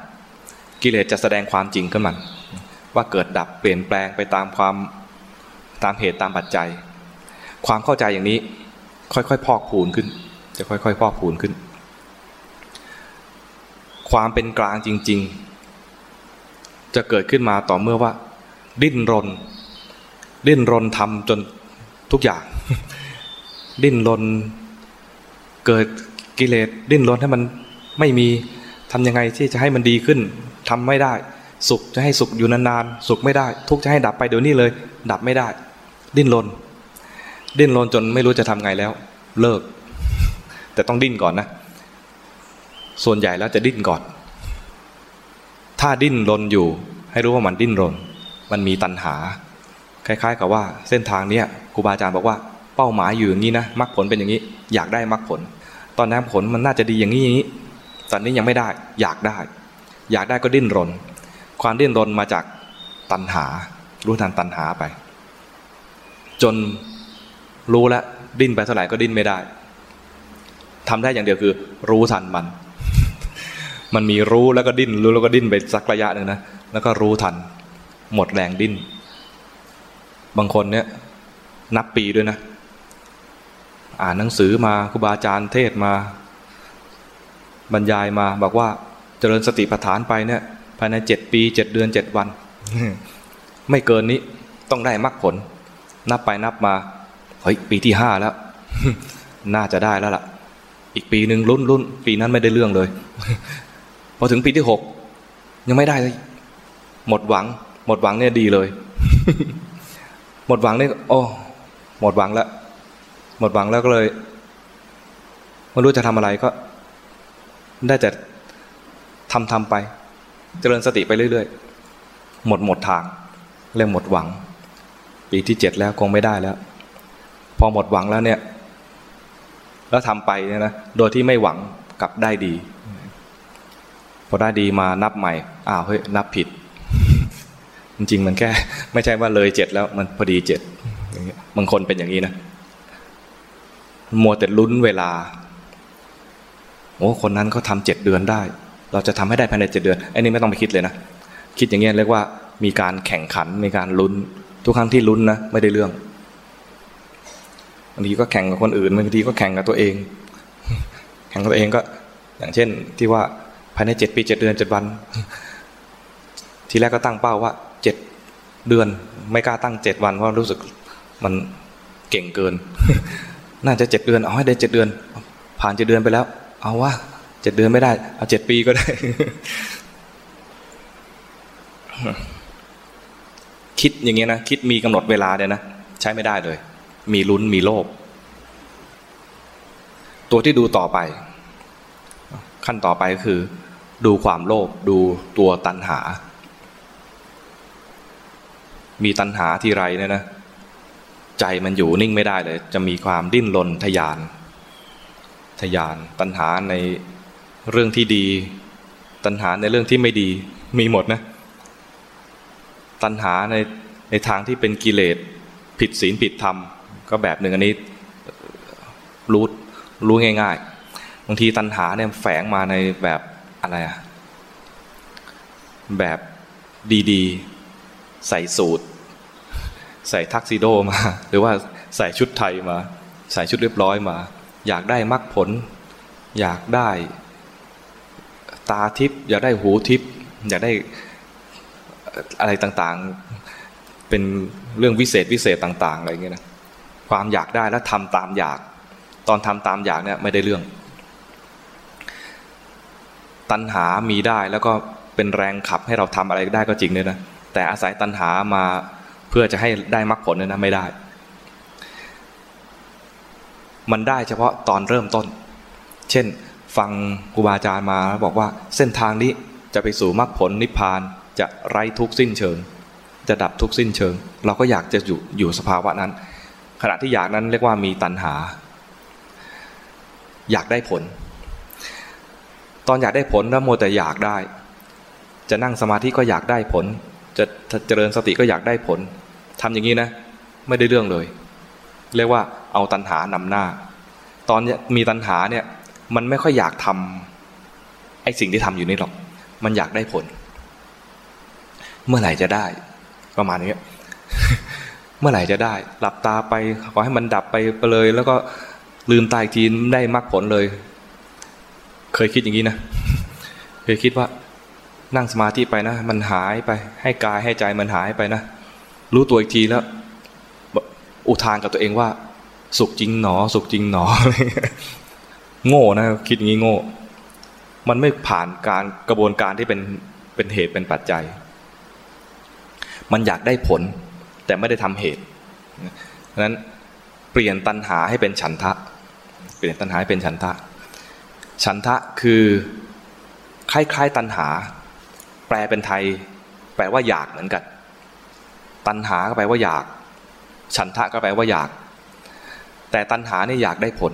กิเลสจะแสดงความจริงขึ้นมัน ว่าเกิดดับเปลี่ยนแปลงไปตามความตามเหตุตามปัจจัย ความเข้าใจอย่างนี้ ค่อยๆพอกพูนขึ้น จะค่อยๆพอกพูนขึ้น ความเป็นกลางจริง ๆ จะเกิดขึ้นมาต่อเมื่อว่า ดิ้นรน ดิ้นรนทำจนทุกอย่าง ดิ้นรนเกิดกิเลสดิ้นรนให้มันไม่มีทำยังไงที่จะให้มันดีขึ้นทำไม่ได้ สุขจะให้สุขอยู่นานๆสุขไม่ได้ ทุกจะให้ดับไปเดี๋ยวนี้เลย ดับไม่ได้ ดิ้นรน ดิ้นรนจนไม่รู้จะทำไงแล้ว เลิก แต่ต้องดิ้นก่อนนะ ส่วนใหญ่แล้วจะดิ้นก่อน ถ้าดิ้นรนอยู่ ให้รู้ว่ามันดิ้นรน มันมีตัณหา คล้าย ๆ กับว่า เส้นทางเนี้ยครูบาอาจารย์บอกว่าเป้าหมายอยู่อย่างนี้นะมรรคผลเป็นอย่างนี้ อยากได้มรรคผล ตอนนั้นผลมันน่าจะดีอย่างนี้อย่างนี้ ตอนนี้ยังไม่ได้ อยากได้ อยากได้ก็ดิ้นรน ความดิ้นรนมาจากตัณหา รู้ทันตัณหาไป จน รู้แล้วดิ้นไปเท่าไหร่ก็ดิ้นไม่ได้ทำได้อย่างเดียวคือ รู้ทันมัน มันมีรู้แล้วก็ดิ้น รู้แล้วก็ดิ้นไปสักระยะหนึ่งนะแล้วก็รู้ทัน หมดแรงดิ้น บางคนเนี่ย นับปีด้วยนะ อ่านหนังสือมาครูบาอาจารย์เทศมา บรรยายมา บอกว่าเจริญสติปัฏฐานไปเนี่ย ภายในเจ็ดปีเจ็ดเดือนเจ็ดวัน ไม่เกินนี้ต้องได้มรรคผล นับไปนับมา ฮ้ยปีที่ห้าแล้ว น่าจะได้แล้วล่ะ อีกปีหนึ่งลุ้นลุ้นปีนั้นไม่ได้เรื่องเลย พอถึงปีที่หกยังไม่ได้เลยหมดหวัง หมดหวังเนี่ยดีเลย หมดหวังเนี่ยโอ้หมดหวังแล้วหมดหวังแล้วก็เลยไม่รู้จะทำอะไรก็ ได้แต่ทำทำไป เจริญสติไปเรื่อยๆ หมดหมดทางเรื่องหมดหวัง ปีที่เจ็ดแล้วคงไม่ได้แล้ว พอหมดหวังแล้วเนี่ย แล้วทำไปเนี่ยนะโดยที่ไม่หวังกลับได้ดี พอได้ดีมานับใหม่อ้าวเฮ้ยนับผิด จริงมันแค่ไม่ใช่ว่าเลยเจ็ดแล้วมันพอดีเจ็ดบางคนเป็นอย่างนี้นะมัวแต่ลุ้นเวลาโอ้คนนั้นเขาทำเจ็ดเดือนได้ เราจะทำให้ได้ภายในเจ็ดเดือนไอ้นี่ไม่ต้องไปคิดเลยนะคิดอย่างเงี้ยเรียกว่ามีการแข่งขันมีการลุ้น ทุกครั้งที่ลุ้นนะไม่ได้เรื่อง บางทีก็แข่งกับคนอื่นบางทีก็แข่งกับตัวเอง แข่งกับตัวเองก็ อย่างเช่น ที่ว่าภายในเจ็ดปีเจ็ดเดือนเจ็ดวัน ทีแรกก็ตั้งเป้าว่าเจ็ดเดือน ไม่กล้าตั้งเจ็ดวันเพราะรู้สึกมันเก่งเกิน น่าจะเจ็ดเดือนเอาให้ได้เจ็ดเดือน ผ่านเจ็ดเดือนไปแล้ว เอาว่าเจ็ดเดือนไม่ได้ เอาเจ็ดปีก็ได้ คิดอย่างเงี้ยนะคิดมีกำหนดเวลาเนี่ยนะใช้ไม่ได้เลย มีลุ้นมีโลภตัวที่ดูต่อไป ขั้นต่อไปก็คือ ดูความโลภดูตัวตัณหา มีตัณหาที่ไรเนี่ยนะ ใจมันอยู่นิ่งไม่ได้เลย จะมีความดิ้นรนทยาน ทยาน ตัณหาในเรื่องที่ดี ตัณหาในเรื่องที่ไม่ดี มีหมดนะ ตัณหาในในทางที่เป็นกิเลสผิดศีลผิดธรรม ก็แบบหนึ่งอันนี้รู้รู้ง่าย ๆ บางทีตัณหาเนี่ยแฝงมาในแบบอะไรอะแบบดีๆ ใส่สูตร ใส่ทักซิโดมา หรือว่าใส่ชุดไทยมา ใส่ชุดเรียบร้อยมา อยากได้มรรคผล อยากได้ ตาทิพย์อยากได้หูทิพย์อยากได้อะไรต่างๆ เป็นเรื่องวิเศษวิเศษต่าง ๆ อะไรเงี้ยนะ ความอยากได้แล้วทำตามอยาก ตอนทำตามอยากเนี่ยไม่ได้เรื่อง ตัณหามีได้แล้วก็เป็นแรงขับให้เราทำอะไรได้ก็จริงเลยนะแต่อาศัยตัณหามาเพื่อจะให้ได้มรรคผลเนี่ยนะไม่ได้ มันได้เฉพาะตอนเริ่มต้น เช่น ฟังครูบาอาจารย์มาแล้วบอกว่าเส้นทางนี้จะไปสู่มรรคผลนิพพานจะไร้ทุกสิ้นเชิง จะดับทุกสิ้นเชิง เราก็อยากจะอยู่อยู่สภาวะนั้น ขณะที่อยากนั้นเรียกว่ามีตัณหา อยากได้ผล ตอนอยากได้ผลแล้วโมแต่อยากได้ จะนั่งสมาธิก็อยากได้ผล จะเจริญสติก็อยากได้ผลทำอย่างนี้นะ ไม่ได้เรื่องเลย เรียกว่าเอาตัณหานำหน้า ตอนมีตัณหาเนี่ย มันไม่ค่อยอยากทำไอ้สิ่งที่ทำอยู่นี่หรอก มันอยากได้ผล เมื่อไหร่จะได้ ประมาณนี้ เมื่อไหร่จะได้ หลับตาไปขอให้มันดับไปไปเลย แล้วก็ลืมตายทีได้มรรคผลเลย เคยคิดอย่างนี้นะเคยคิดว่า นั่งสมาธิไปนะ มันหายไป ให้กายให้ใจมันหายไปนะรู้ตัวอีกทีแล้ว อุทานกับตัวเองว่า สุขจริงหนอ สุขจริงหนอ โง่นะคิดอย่างนี้โง่ มันไม่ผ่านการกระบวนการที่เป็นเป็นเหตุเป็นปัจจัย มันอยากได้ผล แต่ไม่ได้ทำเหตุดังนั้นเปลี่ยนตัณหาให้เป็นฉันทะ เปลี่ยนตัณหาให้เป็นฉันทะ ฉันทะคือคล้ายๆตัณหา แปลเป็นไทย แปลว่าอยากเหมือนกัน ตัณหาก็แปลว่าอยาก ฉันทะก็แปลว่าอยาก แต่ตัณหาเนี่ยอยากได้ผล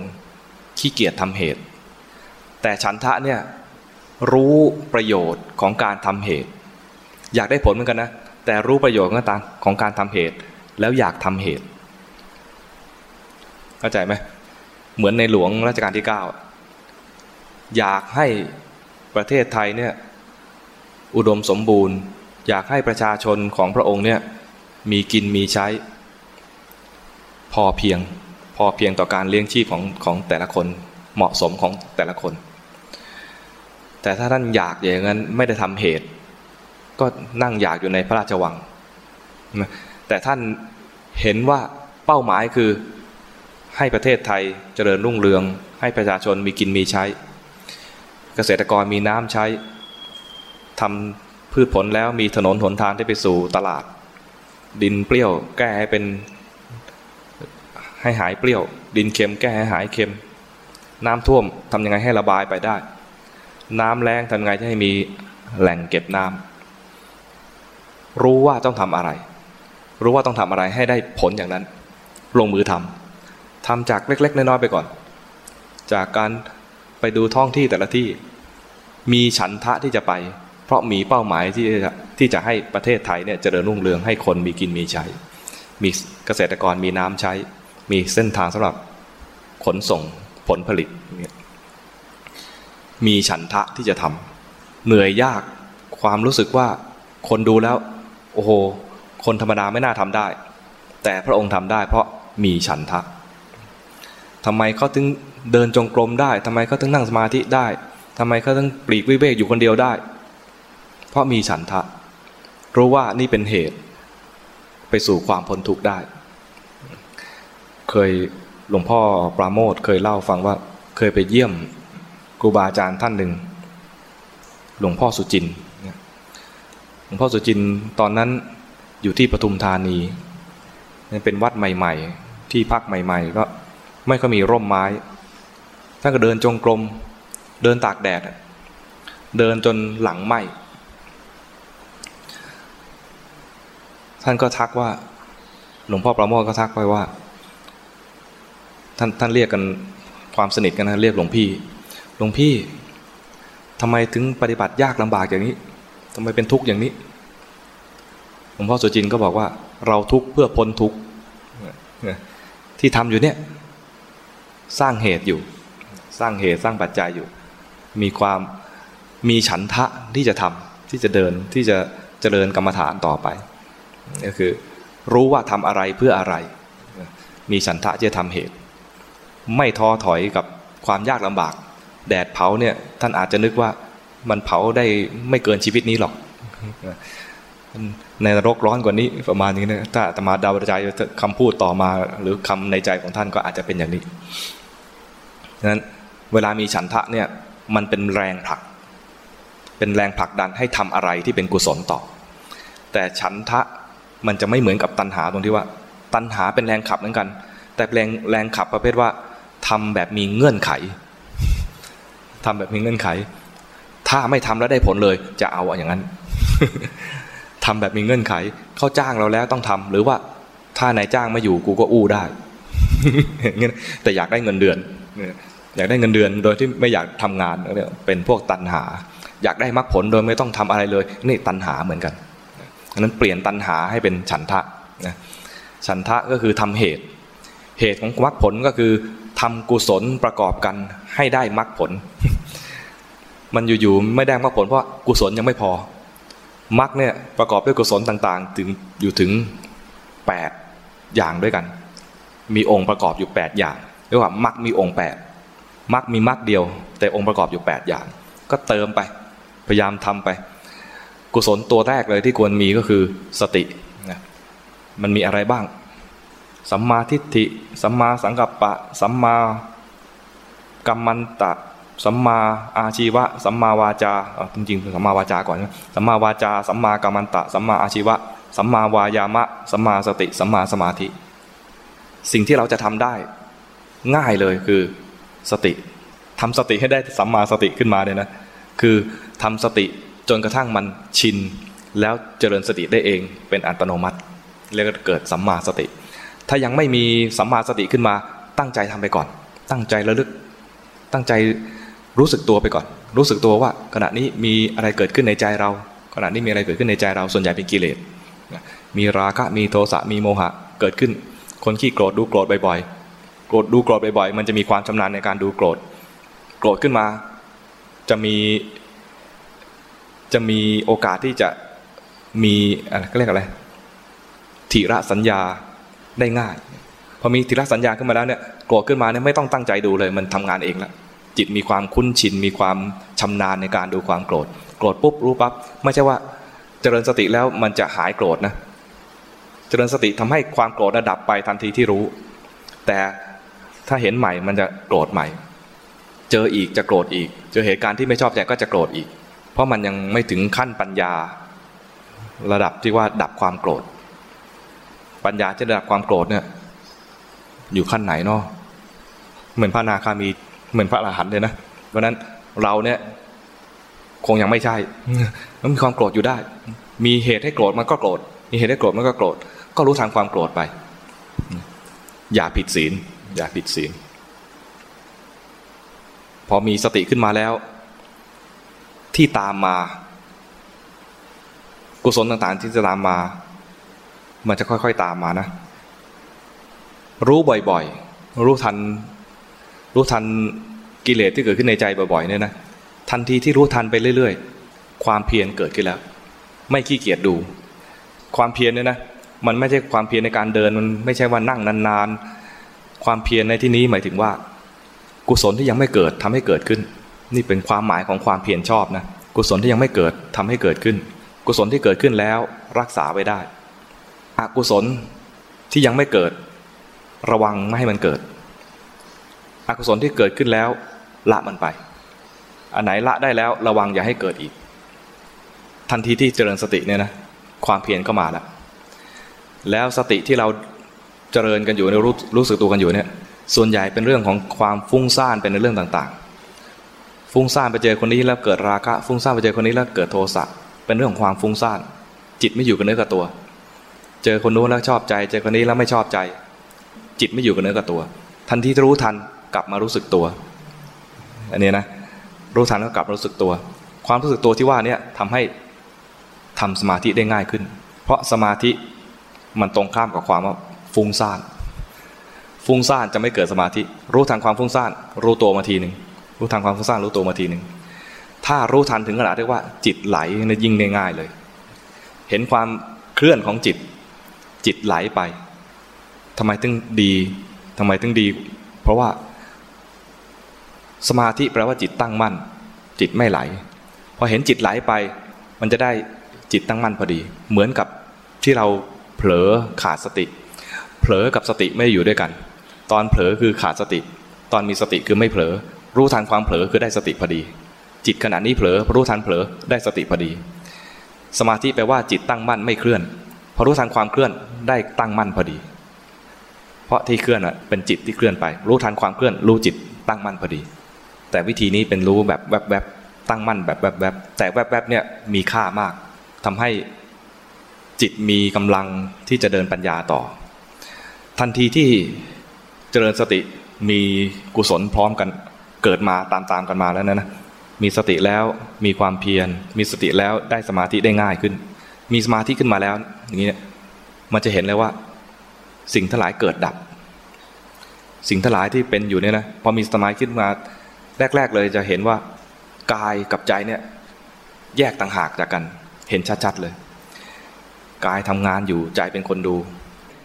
ขี้เกียจทำเหตุ แต่ฉันทะเนี่ยรู้ประโยชน์ของการทำเหตุ อยากได้ผลเหมือนกันนะ แต่รู้ประโยชน์ของการทำเหตุ แล้วอยากทำเหตุ เข้าใจไหมเหมือนในหลวงรัชกาลที่เก้าอยากให้ประเทศไทยเนี่ยอุดมสมบูรณ์ อยากให้ประชาชนของพระองค์เนี่ยมีกินมีใช้ พอเพียงพอเพียงต่อการเลี้ยงชีพของของแต่ละคนเหมาะสมของแต่ละคน แต่ถ้าท่านอยากอย่างนั้นไม่ได้ทำเหตุ ก็นั่งอยากอยู่ในพระราชวัง แต่ท่านเห็นว่าเป้าหมายคือให้ประเทศไทยเจริญรุ่งเรือง ให้ประชาชนมีกินมีใช้ เกษตรกรมีน้ำใช้ทำพืชผลแล้วมีถนนหนทางที่ไปสู่ตลาด ดินเปรี้ยวแก้ให้เป็นให้หายเปรี้ยว ดินเค็มแก้ให้หายเค็ม น้ำท่วมทำยังไงให้ระบายไปได้ น้ำแรงทำยังไงให้มีแหล่งเก็บน้ำ รู้ว่าต้องทำอะไร รู้ว่าต้องทำอะไรให้ได้ผลอย่างนั้น ลงมือทำทำจากเล็ก ๆ น้อยๆไปก่อน จากการไปดูท้องที่แต่ละที่ มีฉันทะที่จะไป เพราะมีเป้าหมายที่จะที่จะให้ประเทศไทยเนี่ยจเจริญรุ่งเรืองให้คนมีกินมีใช้ มีเกษตรกรมีน้ำใช้ มีเส้นทางสำหรับขนส่งผลผลิต มีฉันทะที่จะทำเหนื่อยยากความรู้สึกว่าคนดูแล้ว โอ้โห คนธรรมดาไม่น่าทำได้ แต่พระองค์ทำได้ เพราะมีฉันทะทำไมเขาถึงเดินจงกรมได้ทำไมเขาถึงนั่งสมาธิได้ทำไมเขาถึงปลีกวิเวกอยู่คนเดียวได้ เพราะมีฉันทะรู้ว่านี่เป็นเหตุไปสู่ความพ้นทุกข์ได้ เคยหลวงพ่อปราโมทเคยเล่าฟังว่าเคยไปเยี่ยมครูบาอาจารย์ท่านหนึ่ง หลวงพ่อสุจิน งพ่อสุจินตอนนั้นอยู่ที่ปทุมธานี เป็นวัดใหม่ ๆ ที่พักใหม่ ๆ ก็ไม่ก็มีร่มไม้ ท่านก็เดินจงกรม เดินตากแดด เดินจนหลังไหมท่านก็ทักว่า หลวงพ่อประโมทก็ทักไปว่า ท่านท่านเรียกกันความสนิทกันนะเรียกหลวงพี่ หลวงพี่ทำไมถึงปฏิบัติยากลำบากอย่างนี้ ทำไมเป็นทุกข์อย่างนี้หลวงพ่อสุจินก็บอกว่า เราทุกข์เพื่อพ้นทุกข์ที่ทำอยู่เนี่ยสร้างเหตุอยู่ สร้างเหตุสร้างปัจจัยอยู่ มีความมีฉันทะที่จะทำที่จะเดินที่จะเจริญกรรมฐานต่อไปก็คือ รู้ว่าทำอะไรเพื่ออะไร มีฉันทะที่จะทำเหตุ ไม่ท้อถอยกับความยากลำบาก แดดเผาเนี่ยท่านอาจจะนึกว่า มันเผาได้ไม่เกินชีวิตนี้หรอกในนรกร้อนกว่านี้ประมาณนี้นะถ้าตมาดาวใจคำพูดต่อมา หรือคำในใจของท่านก็อาจจะเป็นอย่างนี้ดังนั้นเวลามีฉันทะเนี่ยมันเป็นแรงผลัก เป็นแรงผลักดันให้ทำอะไรที่เป็นกุศลต่อ แต่ฉันทะมันจะไม่เหมือนกับตัณหาตรงที่ว่า ตัณหาเป็นแรงขับเหมือนกัน แต่แรงแรงขับประเภทว่าทำแบบมีเงื่อนไขทำแบบมีเงื่อนไข ถ้าไม่ทำแล้วได้ผลเลย จะเอาอย่างนั้นทำแบบมีเงื่อนไขเขาจ้างเราแล้วต้องทำหรือว่าถ้านายจ้างไม่อยู่กูก็อู้ได้แต่อยากได้เงินเดือนอยากได้เงินเดือนโดยที่ไม่อยากทำงานเนี่ยเป็นพวกตันหา อยากได้มรรคผลโดยไม่ต้องทำอะไรเลย นี่ตันหาเหมือนกันนั้นเปลี่ยนตันหาให้เป็นฉันทะนะฉันทะก็คือทำเหตุ เหตุของมรรคผลก็คือทำกุศลประกอบกันให้ได้มรรคผล มันอยู่ๆไม่ได้มรรคผลเพราะกุศลยังไม่พอมรรคเนี่ยประกอบด้วยกุศลต่างๆ ถึงอยู่ถึงแปดอย่างด้วยกัน มีองค์ประกอบอยู่แปดอย่างเรียกว่ามรรคมีองค์แปดมรรคมีมรรคเดียว แต่องค์ประกอบอยู่แปดอย่าง ก็เติมไปพยายามทำไป กุศลตัวแรกเลยที่ควรมีก็คือสตินะมันมีอะไรบ้าง สัมมาทิฏฐิ สัมมาสังกัปปะ สัมมากัมมันตะ สัมมาอาชีวะ สัมมาวาจาจริงๆสัมมาวาจาก่อนสัมมาวาจา สัมมากัมมันตะ สัมมาอาชีวะ สัมมาวายามะ สัมมาสติ สัมมาสมาธิ สิ่งที่เราจะทำได้ ง่ายเลยคือสติทำสติให้ได้สัมมาสติขึ้นมาเนี่ยนะ คือทำสติจนกระทั่งมันชิน แล้วเจริญสติได้เองเป็นอัตโนมัติเรียกเกิดสัมมาสติ ถ้ายังไม่มีสัมมาสติขึ้นมา ตั้งใจทำไปก่อน ตั้งใจระลึก ตั้งใจ รู้สึกตัวไปก่อน รู้สึกตัวว่า ขณะนี้มีอะไรเกิดขึ้นในใจเรา ขณะนี้มีอะไรเกิดขึ้นในใจเราส่วนใหญ่เป็นกิเลสมีราคะมีโทสะมีโมหะเกิดขึ้น คนขี้โกรธดูโกรธบ่อยๆโกรธดูโกรธบ่อยๆมันจะมีความชำนาญในการดูโกรธโกรธขึ้นมา จะมีจะมีโอกาสที่จะมีอะไรก็เรียกอะไรทีระสัญญาได้ง่ายพอมีทีระสัญญาขึ้นมาแล้วเนี่ยโกรธขึ้นมาเนี่ยไม่ต้องตั้งใจดูเลย มันทำงานเองแล้ว จิตมีความคุ้นชินมีความชำนาญในการดูความโกรธ โกรธปุ๊บรู้ปั๊บไม่ใช่ว่าเจริญสติแล้วมันจะหายโกรธนะเจริญสติทำให้ความโกรธดับไปทันทีที่รู้ แต่ถ้าเห็นใหม่มันจะโกรธใหม่ เจออีกจะโกรธอีก เจอเหตุการณ์ที่ไม่ชอบใจก็จะโกรธอีก เพราะมันยังไม่ถึงขั้นปัญญา ระดับที่ว่าดับความโกรธ ปัญญาจะดับความโกรธเนี่ยอยู่ขั้นไหนเนาะเหมือนพระนาคามี เหมือนพระอรหันต์เลยนะ เพราะนั้นเราเนี่ยคงยังไม่ใช่มันมีความโกรธอยู่ได้ มีเหตุให้โกรธมันก็โกรธ มีเหตุให้โกรธมันก็โกรธ ก็รู้ทางความโกรธไป อย่าผิดศีล อย่าผิดศีล พอมีสติขึ้นมาแล้ว ที่ตามมา กุศลต่างๆ ที่จะตามมา มันจะค่อยๆตามมานะ รู้บ่อยๆ รู้ทัน รู้ทันกิเลสที่เกิดขึ้นในใจบ่อยๆเนี่ยนะทันทีที่รู้ทันไปเรื่อย ๆ ความเพียรเกิดขึ้นแล้ว ไม่ขี้เกียจดู ความเพียรเนี่ยนะมันไม่ใช่ความเพียรในการเดินมันไม่ใช่ว่านั่งนานๆ ความเพียรในที่นี้หมายถึงว่า กุศลที่ยังไม่เกิดทำให้เกิดขึ้น นี่เป็นความหมายของความเพียรชอบนะกุศลที่ยังไม่เกิดทำให้เกิดขึ้น กุศลที่เกิดขึ้นแล้วรักษาไว้ได้อกุศลที่ยังไม่เกิด ระวังไม่ให้มันเกิด อกุศลที่เกิดขึ้นแล้ว ละมันไป อันไหนละได้แล้วระวังอย่าให้เกิดอีก ทันทีที่เจริญสติเนี่ยนะความเพียรก็มาแล้วแล้วสติที่เราเจริญกันอยู่ในรู้รู้สึกตัวกันอยู่เนี่ย ส่วนใหญ่เป็นเรื่องของความฟุ้งซ่านเป็นในเรื่องต่างๆ ฟุ้งซ่านไปเจอคนนี้แล้วเกิดราคะ ฟุ้งซ่านไปเจอคนนี้แล้วเกิดโทสะเป็นเรื่องของความฟุ้งซ่าน จิตไม่อยู่กับเนื้อกับตัว เจอคนนู้นแล้วชอบใจ เจอคนนี้แล้วไม่ชอบใจ จิตไม่อยู่กับเนื้อกับตัว ทันทีรู้ทัน กลับมารู้สึกตัว อันนี้นะรู้ทันก็กลับรู้สึกตัว ความรู้สึกตัวที่ว่าเนี้ทำให้ทำสมาธิได้ง่ายขึ้น เพราะสมาธิมันตรงข้ามกับความว่าฟุ้งซ่านฟุ้งซ่านจะไม่เกิดสมาธิ รู้ทันความฟุ้งซ่านรู้ตัวมาทีหนึ่งรู้ทันความฟุ้งซ่านรู้ตัวมาทีหนึ่งถ้ารู้ทันถึงขนาดที่ว่า จิตไหลนี่ยิ่งง่ายเลย เห็นความเคลื่อนของจิต จิตไหลไปทำไมถึงดีทำไมถึงดี เพราะว่า สมาธิแปลว่าจิตตั้งมั่น จิตไม่ไหล พอเห็นจิตไหลไป มันจะได้จิตตั้งมั่นพอดี เหมือนกับที่เราเผลอขาดสติ เผลอกับสติไม่อยู่ด้วยกัน ตอนเผลอคือขาดสติ ตอนมีสติคือไม่เผลอ รู้ทันความเผลอคือได้สติพอดี จิตขณะนี้เผลอรู้ทันเผลอได้สติพอดี สมาธิแปลว่าจิตตั้งมั่นไม่เคลื่อน พอรู้ทันความเคลื่อนได้ตั้งมั่นพอดี เพราะที่เคลื่อนเป็นจิตที่เคลื่อนไป รู้ทันความเคลื่อนรู้จิตตั้งมั่นพอดี แต่วิธีนี้เป็นรู้แบบแวบๆตั้งมั่นแบบแวบๆแต่แวบๆเนี่ยมีค่ามากทำให้จิตมีกำลังที่จะเดินปัญญาต่อ ทันทีที่เจริญสติมีกุศลพร้อมกันเกิดมาตามๆกันมาแล้วนะนะมีสติแล้วมีความเพียร มีสติแล้วได้สมาธิได้ง่ายขึ้น มีสมาธิขึ้นมาแล้ว อย่างนี้มันจะเห็นเลยว่า สิ่งทั้งหลายเกิดดับ สิ่งทั้งหลายที่เป็นอยู่เนี่ยนะพอมีสมาธิขึ้นมา แรก ๆเลยจะเห็นว่ากายกับใจเนี่ยแยกต่างหากจากกัน เห็นชัดๆเลย กายทำงานอยู่ใจเป็นคนดู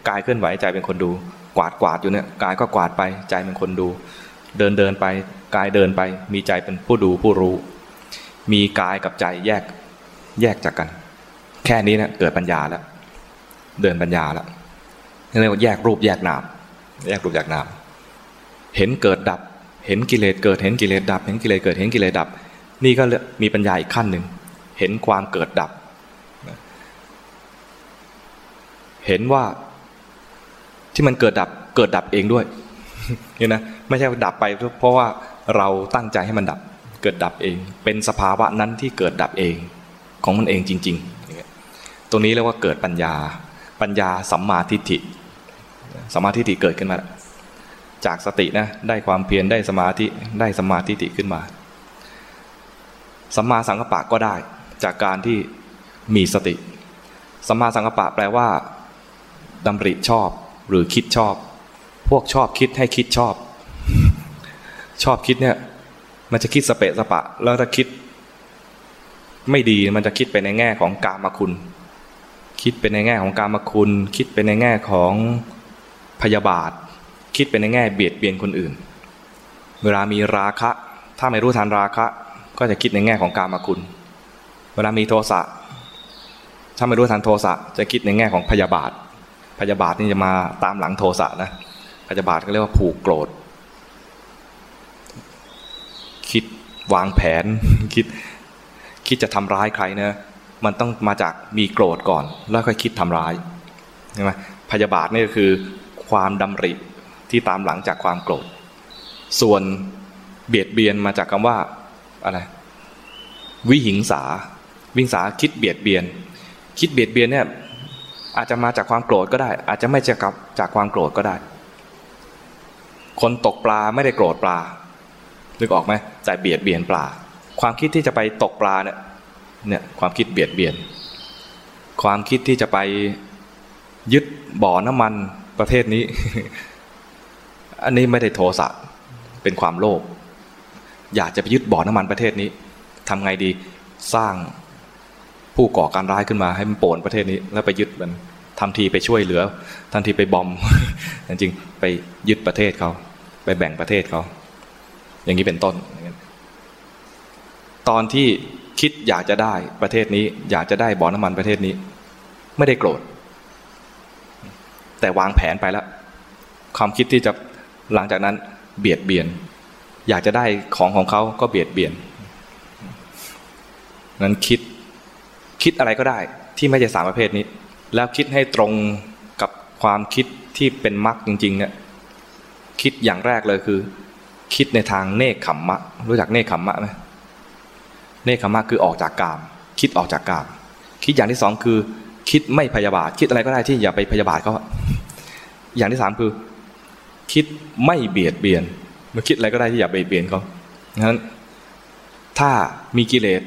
กายเคลื่อนไหวใจเป็นคนดู กวาดกวาดอยู่เนี่ยกายก็กวาดไปใจเป็นคนดู เดินเดินไปกายเดินไป มีใจเป็นผู้ดูผู้รู้ มีกายกับใจแยกแยกจากกัน แค่นี้เนะเกิดปัญญาแล้วเดินปัญญาแล้วเรียกว่าแยกรูปแยกนามแยกรูปแยกนามเห็นเกิดดับ เห็นกิเลสเกิดเห็นกิเลสดับ เห็นกิเลสเกิดเห็นกิเลสดับ นี่ก็มีปัญญาอีกขั้นหนึ่งเห็นความเกิดดับ เห็นว่าที่มันเกิดดับเกิดดับเองด้วยเห็นนะไม่ใช่ดับไปเพราะว่าเราตั้งใจให้มันดับเกิดดับเอง เป็นสภาวะนั้นที่เกิดดับเองของมันเองจริงๆตรงนี้เรียกว่าเกิดปัญญา ปัญญาสัมมาทิฏฐิสัมมาทิฏฐิเกิดขึ้นมา จากสตินะได้ความเพียรได้สมาธิได้สมาธิฏฐิขึ้นมาสัมมาสังกปะก็ได้จากการที่มีสติสัมมาสังกปะแปลว่าดำริชอบหรือคิดชอบ พวกชอบคิดให้คิดชอบ ชอบคิดเนี่ย มันจะคิดสเปะสปะ แล้วถ้าคิด ไม่ดีมันจะคิดไปในแง่ของกามคุณ คิดเป็นในแง่ของกามคุณ คิดเป็นในแง่ของพยาบาท คิดเป็นในแง่เบียดเบียนคนอื่น เวลามีราคะ ถ้าไม่รู้ทันราคะ ก็จะคิดในแง่ของกามคุณ เวลามีโทสะถ้าไม่รู้ทันโทสะจะคิดในแง่ของพยาบาท พยาบาทนี่จะมาตามหลังโทสะนะพยาบาทก็เรียกว่าผูกโกรธ คิดวางแผนคิดคิดจะทำร้ายใครเนะมันต้องมาจากมีโกรธก่อน แล้วค่อยคิดทำร้ายใช่ไหมพยาบาทนี่ก็คือความดำริ ที่ตามหลังจากความโกรธ ส่วนเบียดเบียนมาจากคำว่าอะไรวิหิงสา วิงสาคิดเบียดเบียน คิดเบียดเบียนเนี่ยอาจจะมาจากความโกรธก็ได้ อาจจะไม่จากจากความโกรธก็ได้ คนตกปลาไม่ได้โกรธปลานึกออกไหมแต่เบียดเบียนปลา ความคิดที่จะไปตกปลาเนี่ยเนี่ยความคิดเบียดเบียน ความคิดที่จะไปยึดบ่อน้ำมันประเทศนี้ อันนี้ไม่ได้โทสะเป็นความโลภอยากจะไปยึดบ่อน้ำมันประเทศนี้ทำไงดีสร้างผู้ก่อการร้ายขึ้นมาให้มันโป่นประเทศนี้ แล้วไปยึดมันทำทีไปช่วยเหลือทันทีไปบอมจริงไปยึดประเทศเขา ไปแบ่งประเทศเขา อย่างนี้เป็นต้น ตอนที่คิดอยากจะได้ประเทศนี้ อยากจะได้บ่อน้ำมันประเทศนี้ ไม่ได้โกรธ แต่วางแผนไปแล้ว ความคิดที่จะ หลังจากนั้นเบียดเบียน อยากจะได้ของของเขาก็เบียดเบียนนั้นคิดคิดอะไรก็ได้ที่ไม่ใช่สามประเภทนี้ แล้วคิดให้ตรงกับความคิดที่เป็นมรรคจริง ๆ เนี่ย คิดอย่างแรกเลยคือ คิดในทางเนคขมมะ รู้จักเนคขมมะไหมเนคขมมะคือออกจากกาม คิดออกจากกาม คิดอย่างที่สองคือ คิดไม่พยาบาท คิดอะไรก็ได้ที่อย่าไปพยาบาทเขาอย่างที่สามคือ คิดไม่เบียดเบียนมื่อคิดอะไรก็ได้ที่อย่าเบียดเบียนเขางั้น ถ้ามีกิเลส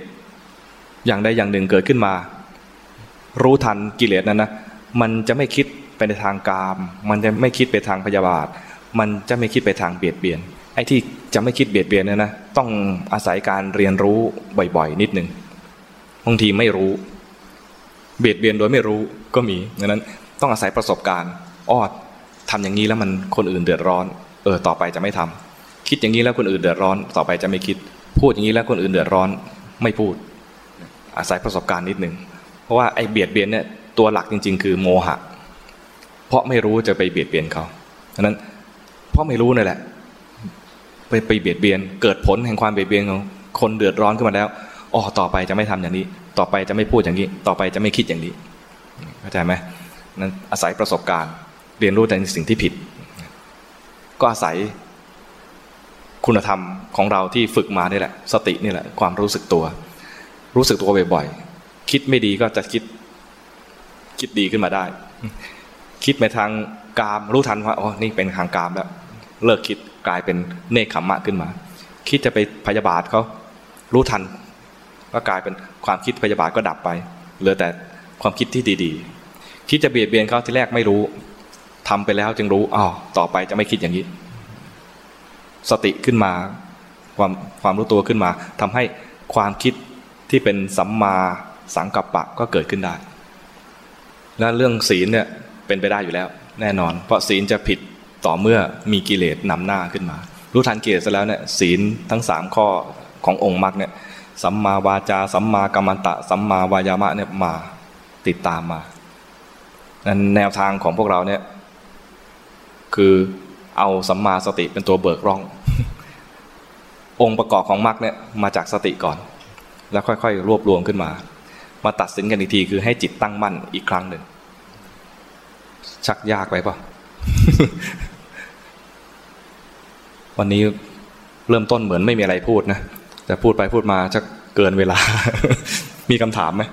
อย่างใดอย่างหนึ่งเกิดขึ้นมา รู้ทันกิเลสนั้นนะมันจะไม่คิดไปในทางกาม มันจะไม่คิดไปทางพยาบาท มันจะไม่คิดไปทางเบียดเบียน ไอ้ที่จะไม่คิดเบียดเบียนเนี่ยนะ ต้องอาศัยการเรียนรู้บ่อยๆ นิดหนึ่งบางทีไม่รู้ เบียดเบียนโดยไม่รู้ก็มีดังนั้น ต้องอาศัยประสบการณ์อ้อ ทำอย่างนี้แล้วมันคนอื่นเดือดร้อน เออ ต่อไปจะไม่ทำคิดอย่างนี้แล้วคนอื่นเดือดร้อน ต่อไปจะไม่คิด พูดอย่างนี้แล้วคนอื่นเดือดร้อน ไม่พูด อาศัยประสบการณ์นิดนึง เพราะว่าไอ้เบียดเบียนเนี่ยตัวหลักจริง ๆ คือโมหะ เพราะไม่รู้จะไปเบียดเบียนเขาดังนั้น เพราะไม่รู้นี่แหละ ไปไปเบียดเบียน เกิดผลแห่งความเบียดเบียนของคนเดือดร้อนขึ้นมาแล้วอ๋อต่อไปจะไม่ทำอย่างนี้ ต่อไปจะไม่พูดอย่างนี้ ต่อไปจะไม่คิดอย่างนี้ เข้าใจไหมนั้นอาศัยประสบการณ์ เรียนรู้แต่สิ่งที่ผิด ก็อาศัยคุณธรรมของเราที่ฝึกมานี่แหละ สตินี่แหละ ความรู้สึกตัว รู้สึกตัวบ่อยๆคิดไม่ดีก็จะคิด คิดดีขึ้นมาได้ คิดไปทางกามรู้ทันว่าอ๋อนี่เป็นทางกามแล้ว เลิกคิดกลายเป็นเนคขมมะขึ้นมา คิดจะไปพยาบาทเขารู้ทันก็กลายเป็นความคิดพยาบาทก็ดับไป เหลือแต่ความคิดที่ดีๆ คิดจะเบียดเบียนเขาที่แรกไม่รู้ ทำไปแล้วจึงรู้อ๋อต่อไปจะไม่คิดอย่างนี้ สติขึ้นมา ความความรู้ตัวขึ้นมาทำให้ความคิดที่เป็นสัมมาสังกัปปะก็เกิดขึ้นได้ และเรื่องศีลเนี่ยเป็นไปได้อยู่แล้ว แน่นอน เพราะศีลจะผิดต่อเมื่อมีกิเลสนำหน้าขึ้นมา รู้ทันกิเลสแล้วเนี่ยศีลทั้งสามข้อขององค์มรรคเนี่ยสัมมาวาจา สัมมากัมมันตะ สัมมาวายามะเนี่ยมาติดตามมานั้นแนวทางของพวกเราเนี่ย คือเอาสัมมาสติเป็นตัวเบิกร่อง องค์ประกอบของมรรคเนี่ยมาจากสติก่อน แล้วค่อยๆ รวบรวมขึ้นมา มาตัดสินกันอีกทีคือให้จิตตั้งมั่นอีกครั้งหนึ่ง ชักยากไปปะวันนี้เริ่มต้นเหมือนไม่มีอะไรพูดนะ แต่พูดไปพูดมาชักเกินเวลา มีคำถามไหม